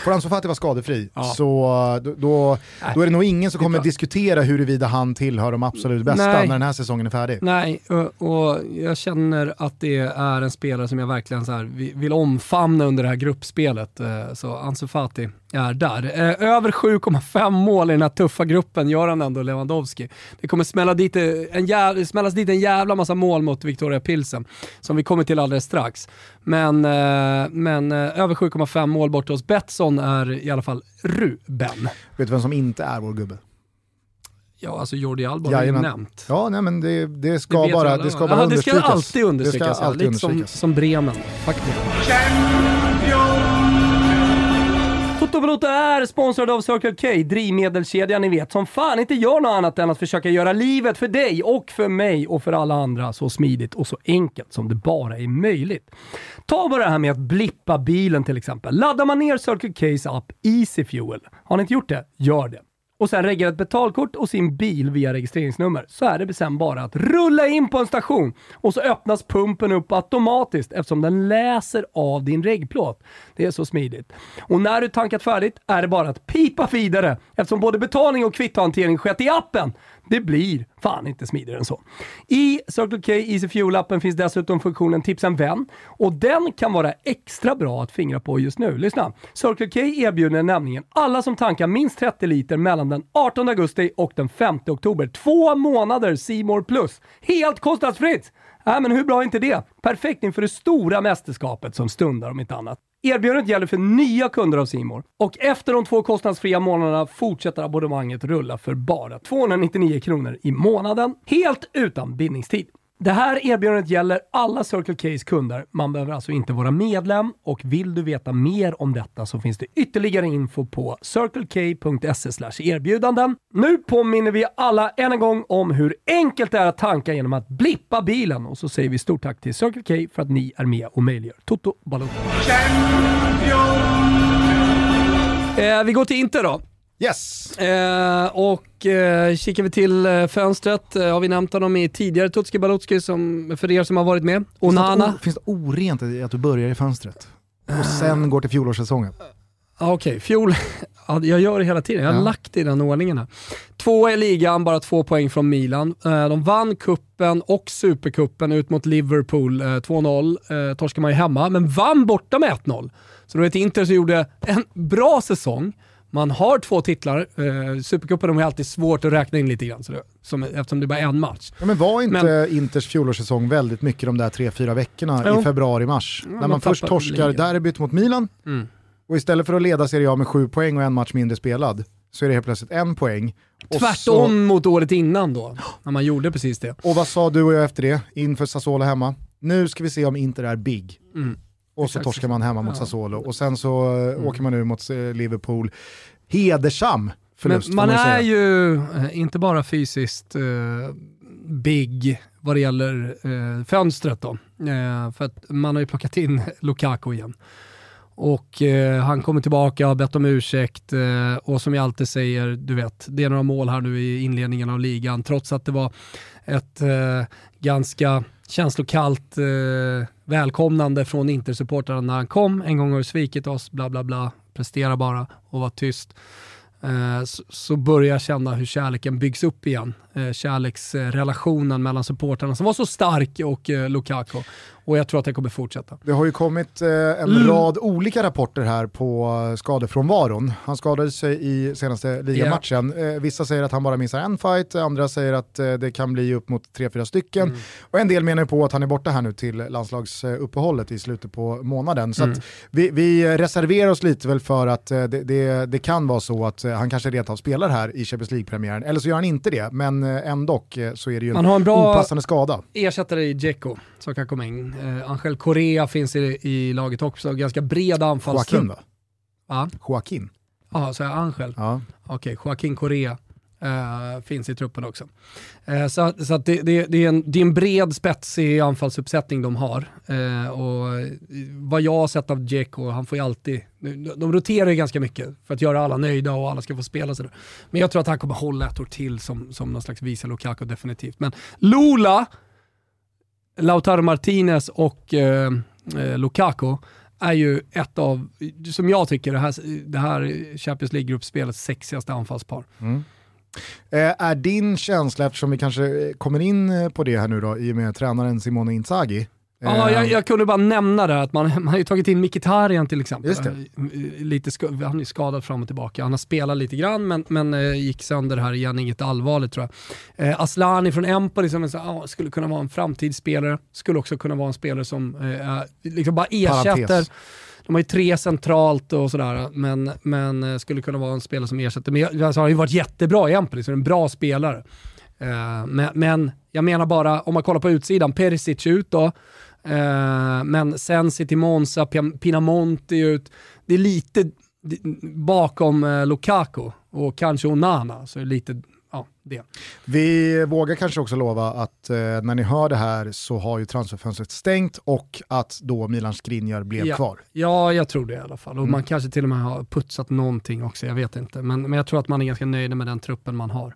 Får Ansu vara skadefri ja. så då, då, då, är det nog ingen som kommer diskutera huruvida han tillhör de absolut bästa Nej. när den här säsongen är färdig. Nej, och, och, jag känner att det är en spelare som jag verkligen så vill omfamna under det här gruppspelet. Eh, så Ansu Fati, är där. Eh, över 7,5 mål i den här tuffa gruppen gör han ändå, Lewandowski. Det kommer smälla dit en, jävla, smällas dit en jävla massa mål mot Victoria Pilsen, som vi kommer till alldeles strax. Men, eh, men eh, över 7,5 mål borta hos Betsson är i alla fall Ruben. Vet du vem som inte är vår gubbe? Ja, alltså Jordi Alba har ju nämnt. Ja, nej, men det, det ska det bara, det ska bara Aha, understrykas. Det ska alltid understrykas, det ska alltid ja. Lite som, som Bremen. Faktiskt. Toto Balotto är sponsrad av Circle K, drivmedelskedjan ni vet, som fan inte gör något annat än att försöka göra livet för dig och för mig och för alla andra så smidigt och så enkelt som det bara är möjligt. Ta bara det här med att blippa bilen till exempel. Laddar man ner Circle K's app Easy Fuel, har ni inte gjort det? Gör det och sen reggar ett betalkort och sin bil via registreringsnummer så är det sen bara att rulla in på en station och så öppnas pumpen upp automatiskt eftersom den läser av din reggplåt. Det är så smidigt. Och när du tankat färdigt är det bara att pipa vidare eftersom både betalning och kvittohantering skett i appen. Det blir fan inte smidigare än så. I Circle K Easy Fuel-appen finns dessutom funktionen Tipsa en vän och den kan vara extra bra att fingra på just nu. Lyssna! Circle K erbjuder nämligen alla som tankar minst 30 liter mellan den 18 augusti och den 5 oktober två månader Simor Plus. Helt kostnadsfritt! Äh, men hur bra är inte det? Perfekt inför det stora mästerskapet som stundar om inte annat. Erbjudandet gäller för nya kunder av Simor och efter de två kostnadsfria månaderna fortsätter abonnemanget rulla för bara 299 kronor i månaden, helt utan bindningstid. Det här erbjudandet gäller alla Circle K's kunder. Man behöver alltså inte vara medlem och vill du veta mer om detta så finns det ytterligare info på circlek.se erbjudanden. Nu påminner vi alla än en gång om hur enkelt det är att tanka genom att blippa bilen och så säger vi stort tack till Circle K för att ni är med och möjliggör Toto Balotto. Eh, vi går till Inter då. Yes! Eh, och eh, kikar vi till eh, fönstret, eh, har vi nämnt honom i tidigare Tutski Balutski som, för er som har varit med. Onana. Finns det orent i att du börjar i fönstret? Och sen går till fjolårssäsongen? Okej, okay. fjol... jag gör det hela tiden. Jag har ja. lagt i den ordningen här. Två i ligan, bara två poäng från Milan. Eh, de vann kuppen och superkuppen ut mot Liverpool. 2-0 eh, torskade man ju hemma, men vann borta med 1-0. Så då vet Inter som gjorde en bra säsong man har två titlar. Eh, Supercupen är alltid svårt att räkna in lite grann, så det, som, eftersom det bara är en match. Ja, men var inte men, Inters fjolårssäsong väldigt mycket de där tre, fyra veckorna jo. i februari-mars? Ja, när man först torskar liga. derbyt mot Milan mm. och istället för att leda Serie A med sju poäng och en match mindre spelad så är det helt plötsligt en poäng. Tvärtom så... mot året innan då, när man gjorde precis det. Och vad sa du och jag efter det, inför Sassuolo hemma? Nu ska vi se om Inter är big. Mm. Och så torskar man hemma mot Sassuolo och sen så eh, mm. åker man nu mot eh, Liverpool. Hedersam förlust Men man, man är ju eh, inte bara fysiskt eh, big vad det gäller eh, fönstret då. Eh, för att man har ju plockat in Lukaku igen. Och eh, han kommer tillbaka, har bett om ursäkt eh, och som jag alltid säger, du vet, det är några mål här nu i inledningen av ligan, trots att det var ett eh, ganska känslokallt eh, välkomnande från Intersupportrarna när han kom. En gång har du svikit oss, bla bla bla, prestera bara och var tyst. Eh, så, så börjar jag känna hur kärleken byggs upp igen. Eh, kärleksrelationen mellan supportrarna som var så stark och eh, Lukaku och jag tror att det kommer fortsätta. Det har ju kommit eh, en mm. rad olika rapporter här på skadefrånvaron. Han skadade sig i senaste ligamatchen. Yeah. Vissa säger att han bara missar en fight, andra säger att det kan bli upp mot 3-4 stycken. Mm. Och en del menar på att han är borta här nu till landslagsuppehållet i slutet på månaden. Så mm. vi, vi, reserverar oss lite väl för att det, det, det, kan vara så att han kanske rent av spelar här i Champions League-premiären, eller så gör han inte det. Men ändå så är det ju en, han har en bra opassande skada. ersättare i Dzeko som kan komma in. Eh, Angel Correa finns i, i laget också, ganska bred anfallstrupp. Joaquin va? Ja. Joaquin? Ja, så är Angel? Ja. Okej, Joaquin Correa. Uh, finns i truppen också. Uh, så så det, det, det, är en, det är en bred spetsig anfallsuppsättning de har. Uh, och vad jag har sett av Dzeko, han får ju alltid, de roterar ju ganska mycket för att göra alla nöjda och alla ska få spela. Sådär. Men jag tror att han kommer hålla ett år till som, som någon slags Visa Lukaku definitivt. Men Lula, Lautaro Martinez och Lukaku är ju ett av, som jag tycker, det här, det här Champions League-gruppspelets sexigaste anfallspar. Mm. Eh, är din känsla, eftersom vi kanske kommer in på det här nu då, i och med tränaren Simone Inzaghi, Ja, jag, jag, kunde bara nämna det, att man, man har ju tagit in Mkhitaryan till exempel. Lite han är skadad fram och tillbaka. Han har spelat lite grann men, men gick sönder här igen, inget allvarligt tror jag. Äh, Aslani från Empoli som så, ah, skulle kunna vara en framtidsspelare, skulle också kunna vara en spelare som äh, liksom bara ersätter Parates. De har ju tre centralt och sådär, men, men eh, skulle kunna vara en spelare som ersätter. Men alltså, han har ju varit jättebra i Empoli, så är en bra spelare. Eh, men, men, jag menar bara, om man kollar på utsidan, Perisic ut då, uh, men Sensi till Monza, Pinamonti ut. Det är lite bakom uh, Lukaku och kanske Onana. Så är det lite ja, det. Vi vågar kanske också lova att eh, när ni hör det här så har ju transferfönstret stängt och att då Milan Skriniar blev ja. kvar. Ja, jag tror det i alla fall. Och mm. man kanske till och med har putsat någonting också, jag vet inte. Men, men jag tror att man är ganska nöjd med den truppen man har.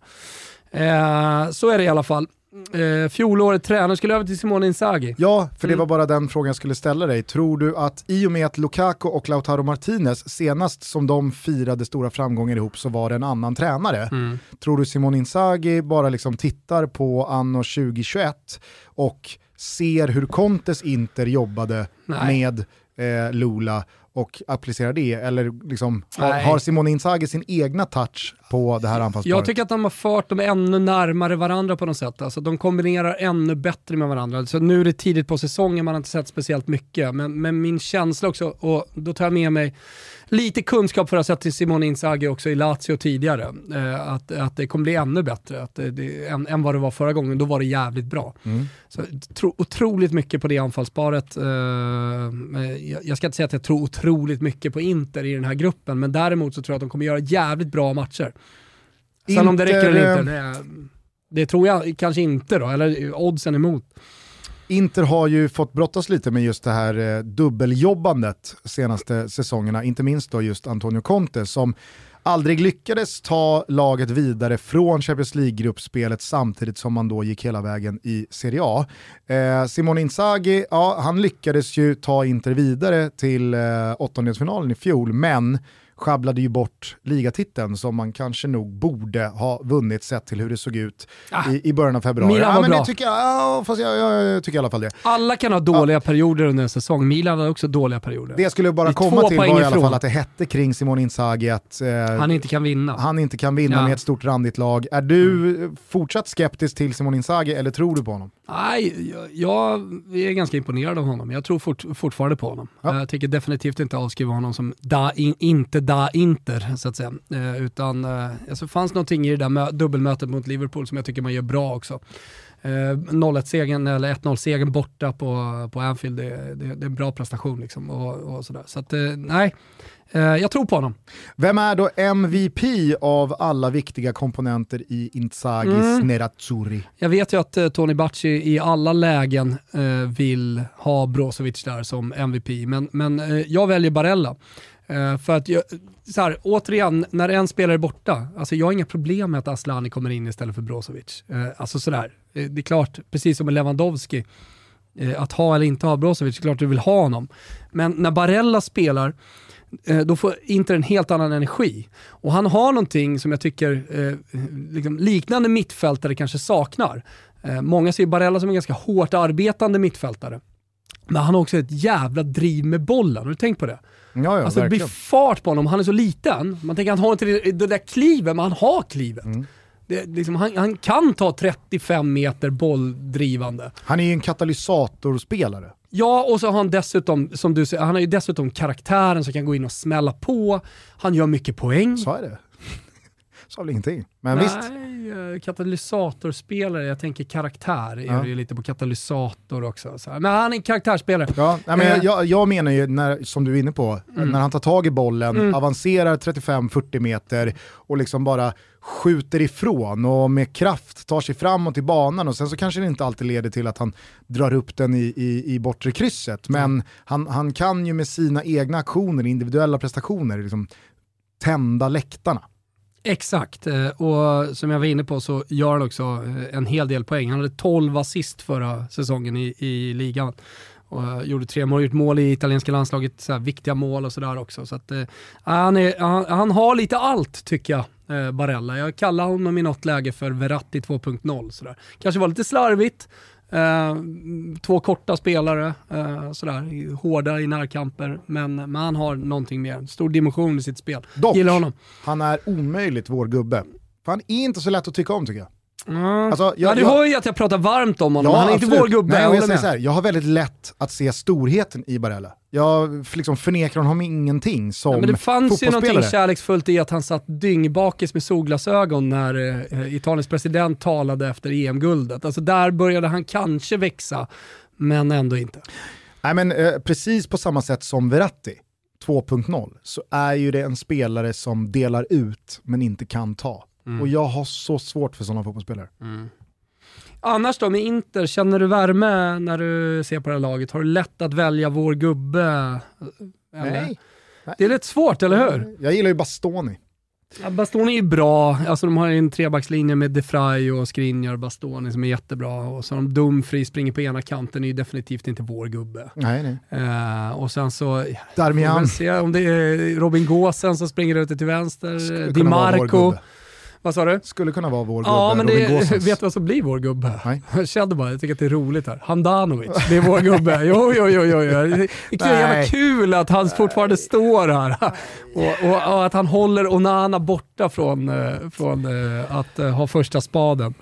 Eh, så är det i alla fall. Eh, fjolåret tränare skulle över till Simone Inzaghi. Ja, för det mm. var bara den frågan jag skulle ställa dig. Tror du att i och med att Lukaku och Lautaro Martinez senast som de firade stora framgångar ihop så var det en annan tränare. Mm. Tror du Simone Inzaghi bara liksom tittar på anno 2021 och ser hur Contes Inter jobbade Nej. med eh, Lula och applicera det? Eller liksom, har, har Simone Inzaghi sin egna touch på det här anfallsparet? Jag tycker att de har fört dem ännu närmare varandra på något sätt. Alltså, de kombinerar ännu bättre med varandra. Så nu är det tidigt på säsongen, man har inte sett speciellt mycket. Men, men min känsla också, och då tar jag med mig lite kunskap för att ha sett Simone Inzaghi också i Lazio tidigare. Eh, att, att det kommer bli ännu bättre att det, det, än, än vad det var förra gången. Då var det jävligt bra. Mm. Så, tro, otroligt mycket på det anfallsparet. Eh, jag, jag, ska inte säga att jag tror otroligt mycket på Inter i den här gruppen, men däremot så tror jag att de kommer göra jävligt bra matcher. Sen Inter, om det räcker eller inte, det, det tror jag kanske inte då, eller oddsen emot. Inter har ju fått brottas lite med just det här eh, dubbeljobbandet senaste säsongerna, inte minst då just Antonio Conte som aldrig lyckades ta laget vidare från Champions League-gruppspelet samtidigt som man då gick hela vägen i Serie A. Eh, Simone Inzaghi, ja, han lyckades ju ta Inter vidare till eh, åttondelsfinalen i fjol, men sjabblade ju bort ligatiteln som man kanske nog borde ha vunnit sett till hur det såg ut ah, i, i början av februari. Milan var ja, men bra. Tycker, ja, fast jag, jag, jag, tycker i alla fall det. Alla kan ha dåliga ja. perioder under en säsong, Milan har också dåliga perioder. Det jag skulle bara komma till var i alla fall att det hette kring Simon Inzaghi att eh, han inte kan vinna. Han inte kan vinna ja. med ett stort randigt lag. Är du mm. fortsatt skeptisk till Simon Inzaghi eller tror du på honom? Nej, jag, jag är ganska imponerad av honom. Jag tror fort, fortfarande på honom. Ja. Jag tänker definitivt inte avskriva honom som da, in, inte da Inter, så att säga. Eh, utan eh, alltså fanns någonting i det där dubbelmötet mot Liverpool som jag tycker man gör bra också. Eh, 0-1-segern eller 1-0-segern borta på, på Anfield, det, det, det, är en bra prestation. Liksom och, och sådär. Så att, eh, nej, Eh, jag tror på honom. Vem är då MVP av alla viktiga komponenter i Inzagis mm. Nerazzurri? Jag vet ju att eh, Tony Bacci i alla lägen eh, vill ha Brozovic där som MVP, men, men jag väljer Barella. Eh, för att jag, så här, återigen, när en spelare är borta, alltså jag har inga problem med att Aslani kommer in istället för Brozovic. Eh, alltså sådär, eh, det är klart, precis som med Lewandowski, att ha eller inte ha Brozovic, det är klart du vill ha honom. Men när Barella spelar, då får Inter en helt annan energi. Och han har någonting som jag tycker eh, liksom liknande mittfältare kanske saknar. Eh, många ser Barella som en ganska hårt arbetande mittfältare. Men han har också ett jävla driv med bollen, har du tänkt på det? Ja, ja, alltså det blir fart på honom, han är så liten. Man tänker att han har inte det, det där klivet, men han har klivet. Mm. Det, liksom, han, han, kan ta 35 meter bolldrivande. Han är ju en katalysatorspelare. Ja, och så har han dessutom, som du säger, han har ju dessutom karaktären som kan gå in och smälla på. Han gör mycket poäng. Så är det. Sa väl ingenting. Men Nej, visst. Eh, katalysatorspelare, jag tänker karaktär, ja. är det ju lite på katalysator också. Så. Men han är en karaktärsspelare. Ja, men eh. jag, jag, menar ju, när, som du är inne på, mm. när han tar tag i bollen, mm. avancerar 35-40 meter och liksom bara skjuter ifrån och med kraft tar sig framåt i banan och sen så kanske det inte alltid leder till att han drar upp den i, i, i bortre krysset. Men mm. han, han kan ju med sina egna aktioner, individuella prestationer, liksom tända läktarna. Exakt, eh, och som jag var inne på så gör han också eh, en hel del poäng. Han hade 12 assist förra säsongen i, i ligan. Och eh, gjorde tre mål, gjort mål i italienska landslaget, så viktiga mål och sådär också. Så att, eh, han, är, han, han, har lite allt tycker jag, eh, Barella. Jag kallar honom i något läge för Verratti 2.0. Kanske var lite slarvigt, Eh, två korta spelare, eh, sådär, hårda i närkamper, men, men han har någonting mer. Stor dimension i sitt spel. Dock, Gillar honom. han är omöjligt vår gubbe. Han är inte så lätt att tycka om tycker jag. Mm. Alltså, jag, ja, du hör ju att jag pratar varmt om honom, ja, han är absolut. inte vår gubbe. Nej, jag, jag, här, jag har väldigt lätt att se storheten i Barella. Jag liksom förnekar honom ingenting som ja, men Det fanns ju någonting kärleksfullt i att han satt dyngbakis med solglasögon när eh, Italiens president talade efter EM-guldet. Alltså där började han kanske växa, men ändå inte. Nej men eh, precis på samma sätt som Verratti 2.0 så är ju det en spelare som delar ut men inte kan ta. Mm. Och jag har så svårt för sådana fotbollsspelare. Mm. Annars då med Inter, känner du värme när du ser på det här laget? Har du lätt att välja vår gubbe? Eller? Nej. Det är lite svårt, eller hur? Jag gillar ju Bastoni. Ja, Bastoni är bra, alltså de har en trebackslinje med Defray och Skriniar och Bastoni som är jättebra. Och så har de Dumfries springer på ena kanten, är ju definitivt inte vår gubbe. Nej, nej. Uh, och sen så, Darmian. se om det är Robin Gåsen som springer ute till vänster, Di Marco. Vad sa du? Skulle kunna vara vår gubbe, Ja, men det, vet du vad som blir vår gubbe? Nej. Jag kände bara, jag tycker att det är roligt här. Handanovic, det är vår gubbe. Jo, jo, jo, jo. Det är jävla kul att han fortfarande står här. Och, och, och, att han håller Onana borta från, eh, från äh, att äh, ha första spaden.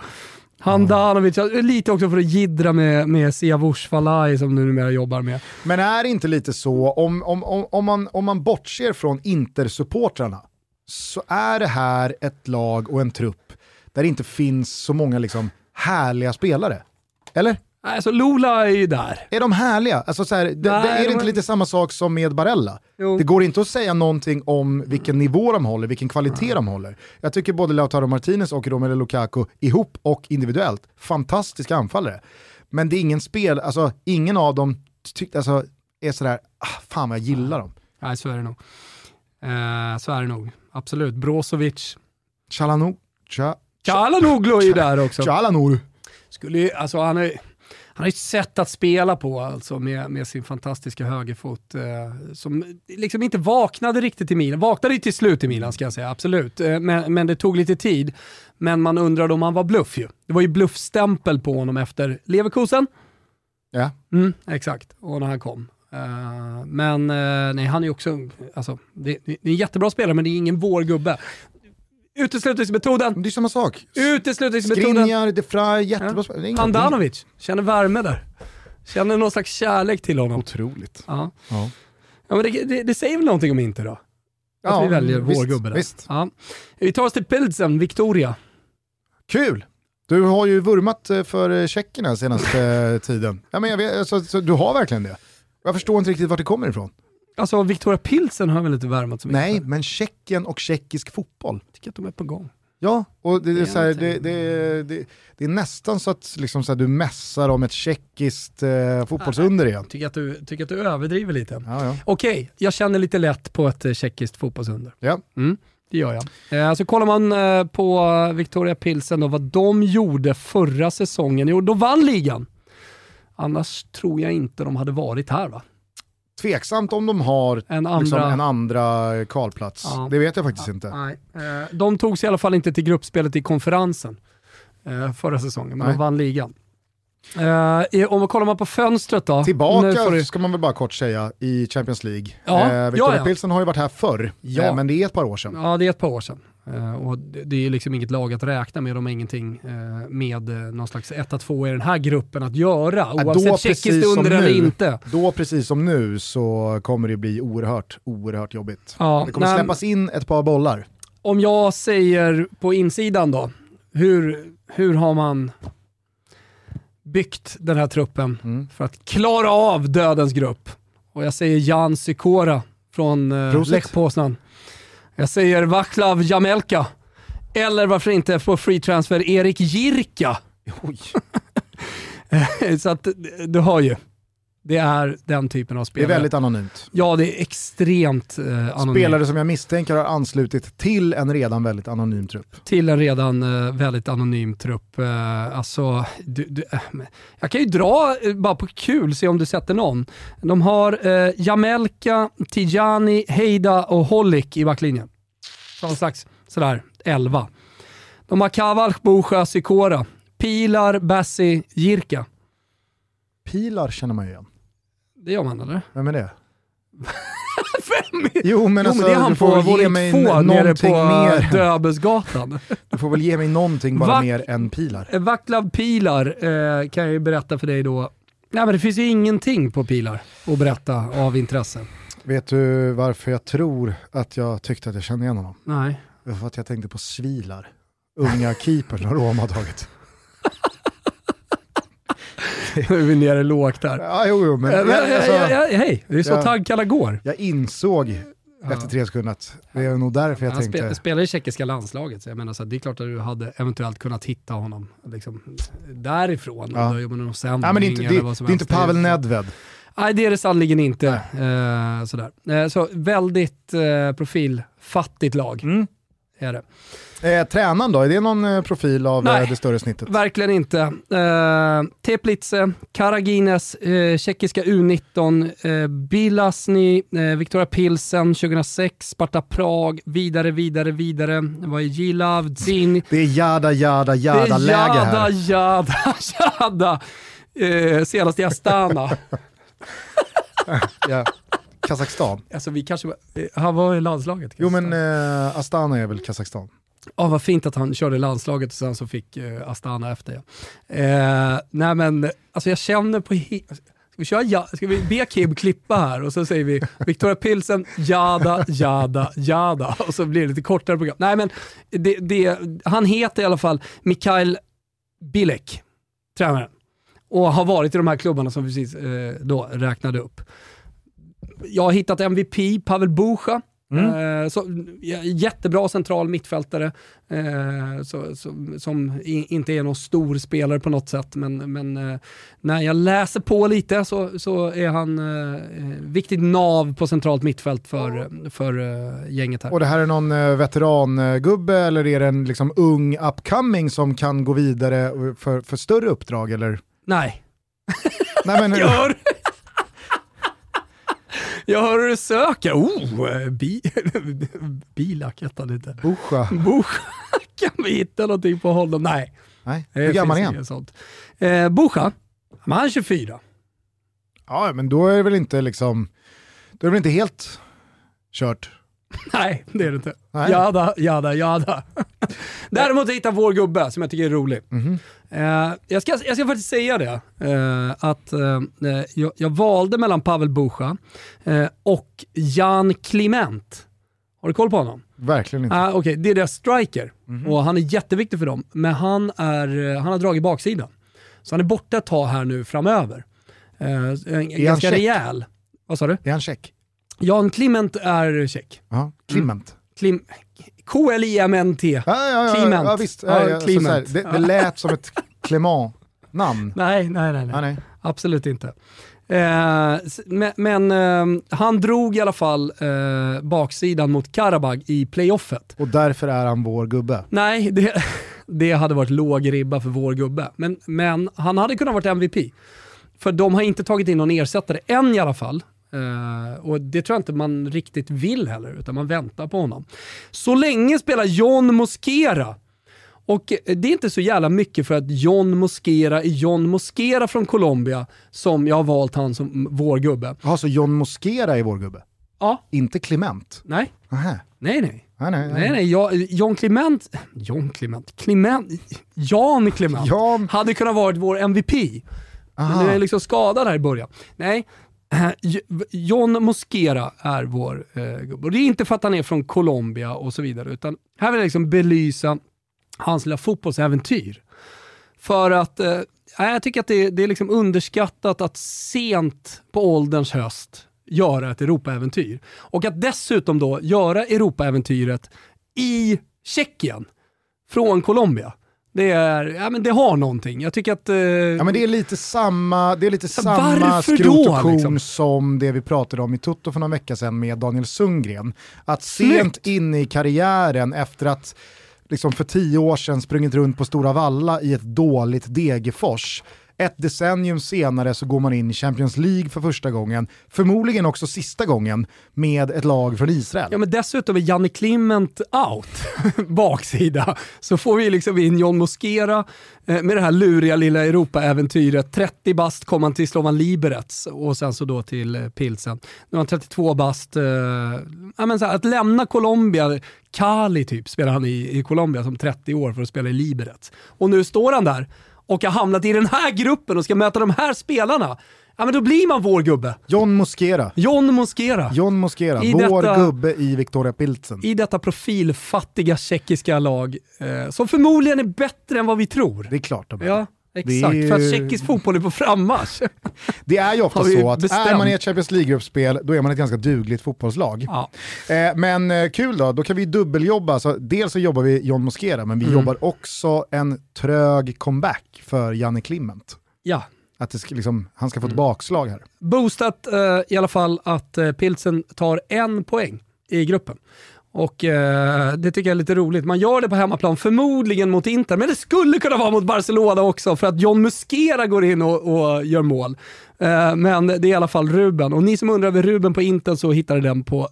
Handanovic, lite också för att gidra med, med Siavush Falai som du numera jobbar med. Men är det inte lite så, om, om, om, om, man, om man bortser från Inter-supportrarna, så är det här ett lag och en trupp där det inte finns så många liksom härliga spelare. Eller? Alltså Lola är ju där. Är de härliga? Alltså, så här, Nej, det, är det de... inte lite samma sak som med Barella? Jo. Det går inte att säga någonting om vilken nivå de håller, vilken kvalitet Nej. de håller. Jag tycker både Lautaro Martinez och Romelu Lukaku ihop och individuellt, fantastiska anfallare. Men det är ingen spel, alltså ingen av dem alltså, är sådär, ah, fan vad jag gillar dem. Nej, så är det nog. Eh, så är det nog absolut. Brozovic. Chalanoglu Cha Chalanoglu är ju där också. Chalanoglu. Skulle, alltså, han, är, han har ett sätt att spela på alltså, med, med sin fantastiska högerfot eh, som liksom inte vaknade riktigt i Milan. Vaknade till slut i Milan ska jag säga, absolut. Eh, men, men det tog lite tid. Men man undrade om han var bluff ju. Det var ju bluffstämpel på honom efter Leverkusen. Ja. Mm, exakt, och när han kom. Uh, men uh, nej, han är också, alltså, det, det, är en jättebra spelare men det är ingen vår gubbe. Uteslutningsmetoden. Det är samma sak. Uteslutningsmetoden. Skriniar, De Frey, jättebra ja. spelare. Handanovic, känner värme där. Känner någon slags kärlek till honom. Otroligt. Ja. ja. ja men det, det, det, säger väl någonting om inte då? Att ja, vi väljer visst, vår gubbe där. Visst. Ja. Vi tar oss till Pilsen, Victoria. Kul! Du har ju vurmat eh, för eh, tjeckerna senaste tiden. Ja, men jag vet, alltså, du har verkligen det. Jag förstår inte riktigt vart det kommer ifrån. Alltså Victoria Pilsen har väl inte värmat så mycket? Nej, men Tjeckien och tjeckisk fotboll. Jag tycker att de är på gång. Ja, och det, det, är, så här, det, det, det, är nästan så att liksom så här, du mässar om ett tjeckiskt eh, fotbollsunder igen. Tycker att du, tycker att du överdriver lite. Ja, ja. Okej, jag känner lite lätt på ett eh, tjeckiskt fotbollsunder. Ja. Mm, det gör jag. Eh, alltså kollar man eh, på Victoria Pilsen och vad de gjorde förra säsongen, jo då vann ligan. Annars tror jag inte de hade varit här va? Tveksamt om de har en andra, liksom, en andra kvalplats. Ja. Det vet jag faktiskt ja, inte. Nej. Eh, de tog sig i alla fall inte till gruppspelet i konferensen eh, förra säsongen, men nej. de vann ligan. Uh, om man kollar man på fönstret då. Tillbaka du... ska man väl bara kort säga i Champions League. Ja, uh, Victoria ja, ja. Pilsen har ju varit här förr, ja. men det är ett par år sedan. Ja, det är ett par år sedan. Uh, och det, är liksom inget lag att räkna med, de har ingenting uh, med uh, någon slags 1-2 i den här gruppen att göra, oavsett tjeckiskt under eller inte. Då precis som nu så kommer det bli oerhört, oerhört jobbigt. Ja, det kommer nej, släppas in ett par bollar. Om jag säger på insidan då, hur, hur har man byggt den här truppen mm. för att klara av dödens grupp? Och jag säger Jan Sykora från Lech Poznan. Jag säger Vaclav Jamelka. Eller varför inte på free transfer Erik Jirka. Så att du har ju. Det är den typen av spelare. Det är väldigt anonymt. Ja, det är extremt eh, anonymt. Spelare som jag misstänker har anslutit till en redan väldigt anonym trupp. Till en redan eh, väldigt anonym trupp. Eh, alltså, du, du, eh, jag kan ju dra eh, bara på kul, se om du sätter någon. De har eh, Jamelka, Tijani, Heida och Holik i backlinjen. Någon slags sådär 11. De har Kavalch, Bosjö, Sikora, Pilar, Bassi, Jirka. Pilar känner man ju igen. Det gör man eller? Vem är det? Vem? Jo men, jo, alltså, men det är han på våning två nere på mer. Döbesgatan. Du får väl ge mig någonting bara Vak mer än Pilar. Eh, Vaclav Pilar eh, kan jag ju berätta för dig då. Nej men det finns ju ingenting på Pilar att berätta av intresse. Vet du varför jag tror att jag tyckte att jag kände igen honom? Nej. För att jag tänkte på Svilar. Unga keepern som Roma har tagit. Nu är vi nere lågt där. Ja, jo, jo, men, ja, men alltså, ja, hej, det är så jag, taggkalla går. Jag insåg efter tre sekunder att det är nog därför jag han tänkte... Han spelar i tjeckiska landslaget, så jag menar så här, det är klart att du hade eventuellt kunnat hitta honom liksom, därifrån. Ja. Då någon ja, men det är inte, det, det är inte Pavel Nedved. Nej, det är det sannerligen inte. Eh, sådär. Eh, så väldigt eh, profilfattigt lag. Mm. Är det. Eh, tränaren då, är det någon eh, profil av Nej, det större snittet? verkligen inte. Eh, Teplice, Karagines, eh, tjeckiska U19, eh, Bilasny, eh, Victoria Pilsen 2006, Sparta Prag, vidare, vidare, vidare. Det var Jilav, Zin. Det är jada, jada, jada-läge här. Jada, jada, jada. Eh, senast i Astana. ja. Kazakstan. Alltså vi kanske, eh, han var i landslaget. Jo men eh, Astana är väl Kazakstan? Ja, vad fint att han körde landslaget och sen så fick eh, Astana efter. Ja. Eh, nej men, alltså jag känner på... Ska vi, köra, ja, ska vi be Kim klippa här och så säger vi Victoria Pilsen, jada, jada, jada. Och så blir det lite kortare program. Nej men, det, det, han heter i alla fall Mikael Bilek, tränaren. Och har varit i de här klubbarna som vi precis eh, då räknade upp. Jag har hittat MVP, Pavel Bucha. Mm. Eh, så, jättebra central mittfältare eh, så, så, som i, inte är någon stor spelare på något sätt. Men, men eh, när jag läser på lite så, så är han eh, viktigt nav på centralt mittfält för, för gänget här. Och det här är någon veterangubbe eller är det en liksom, ung upcoming som kan gå vidare för, för större uppdrag? Eller? Nej. Nej men, Gör! Jag hör hur du söker. Oh, bi, Bilak hette han inte. Buscha. Kan vi hitta någonting på honom? Nej. Nej. Hur gammal är han? Sånt. Eh, Buscha, han är 24. Ja, men då är det väl inte liksom, då är det väl inte helt kört? Nej, det är det inte. Nej. Jada, jada, jada. Däremot hittade jag vår gubbe som jag tycker är rolig. Mm -hmm. Uh, jag, ska, jag ska faktiskt säga det, uh, att uh, jag, jag, valde mellan Pavel Bucha och Jan Kliment. Har du koll på honom? Verkligen inte. Uh, okay, det är deras striker mm -hmm. och han är jätteviktig för dem, men han, är, han har dragit baksidan. Så han är borta ett tag här nu framöver. Uh, ganska rejäl. Vad sa du? Är han check? Jan Kliment är check. Ja, Kliment. Mm. Klim K-L-I-M-N-T. Ja, ja, ja. Ja, visst. Ja, ja, här, det, det lät som ett Clement-namn. Nej, nej, nej, nej. nej. Absolut inte. Eh, men, men eh, han drog i alla fall eh, baksidan mot Karabag i playoffet. Och därför är han vår gubbe? Nej, det, det hade varit låg ribba för vår gubbe. Men, men han hade kunnat vara MVP. För de har inte tagit in någon ersättare än i alla fall. Uh, och det tror jag inte man riktigt vill heller, utan man väntar på honom. Så länge spelar John Mosquera. Och det är inte så jävla mycket för att John Mosquera är John Mosquera från Colombia som jag har valt han som vår gubbe. Jaha, så John Mosquera är vår gubbe? Ja. Inte Clement? Nej. Aha. Nej, nej. Nej, nej, nej. nej, nej. John Clement, John Clement, Clement, Jan Clement Jan. hade kunnat vara vår MVP. Aha. Men du är liksom skadad här i början. Nej, John Mosquera är vår eh, gubbe. Och det är inte för att han är från Colombia och så vidare, utan här vill jag liksom belysa hans lilla fotbollsäventyr. För att eh, jag tycker att det, det är liksom underskattat att sent på ålderns höst göra ett Europaäventyr. Och att dessutom då göra Europaäventyret i Tjeckien från Colombia. Det, är, ja, men det har någonting. Jag tycker att... Eh, ja, men det är lite samma, det är lite samma skrot och liksom? som det vi pratade om i Tutto för några veckor sedan med Daniel Sundgren. Att sent in i karriären efter att liksom för tio år sedan sprungit runt på Stora Valla i ett dåligt Degerfors ett decennium senare så går man in i Champions League för första gången, förmodligen också sista gången, med ett lag från Israel. Ja men dessutom är Janne Klimment out, baksida. Så får vi liksom in John Moskera eh, med det här luriga lilla Europa-äventyret. 30 bast kom han till Slovan Liberec och sen så då till eh, Pilsen. Nu har han 32 bast. Eh, ja, men så här, att lämna Colombia, Cali typ spelar han i, i Colombia som 30 år för att spela i Liberec. Och nu står han där och har hamnat i den här gruppen och ska möta de här spelarna, ja men då blir man vår gubbe. John Mosquera. John Mosquera. John Mosquera, I vår detta, gubbe i Victoria Pilsen. I detta profilfattiga tjeckiska lag, eh, som förmodligen är bättre än vad vi tror. Det är klart de är. Ja. Exakt, ju... för att tjeckisk fotboll är på frammarsch. Det är ju ofta så att bestämt. är man i ett Champions League-gruppspel, då är man ett ganska dugligt fotbollslag. Ja. Eh, men eh, kul då, då kan vi dubbeljobba. Så dels så jobbar vi John Mosquera, men vi mm. jobbar också en trög comeback för Janne Klimment. Ja. Att det ska, liksom, han ska få ett mm. bakslag här. Boostat eh, i alla fall att eh, Pilsen tar en poäng i gruppen. Och eh, Det tycker jag är lite roligt. Man gör det på hemmaplan, förmodligen mot Inter, men det skulle kunna vara mot Barcelona också för att John Muskera går in och, och gör mål. Eh, men det är i alla fall Ruben. Och ni som undrar över Ruben på Inter så hittar ni den på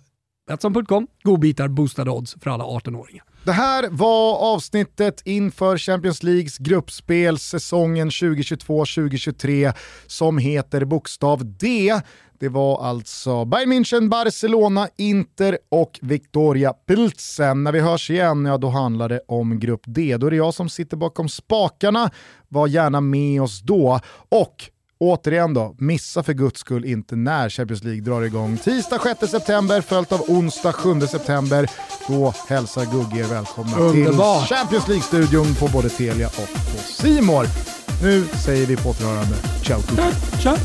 Betsson.com. Godbitar, boostade odds för alla 18-åringar. Det här var avsnittet inför Champions Leagues gruppspel säsongen 2022-2023 som heter bokstav D. Det var alltså Bayern München, Barcelona, Inter och Victoria Pilsen. När vi hörs igen, ja då handlar det om grupp D. Då är det jag som sitter bakom spakarna. Var gärna med oss då. Och Återigen då, missa för guds skull inte när Champions League drar igång. Tisdag 6 september följt av onsdag 7 september. Då hälsar Gugge er välkomna Underbar. till Champions League-studion på både Telia och på Simor. Nu säger vi på återhörande ciao ciao.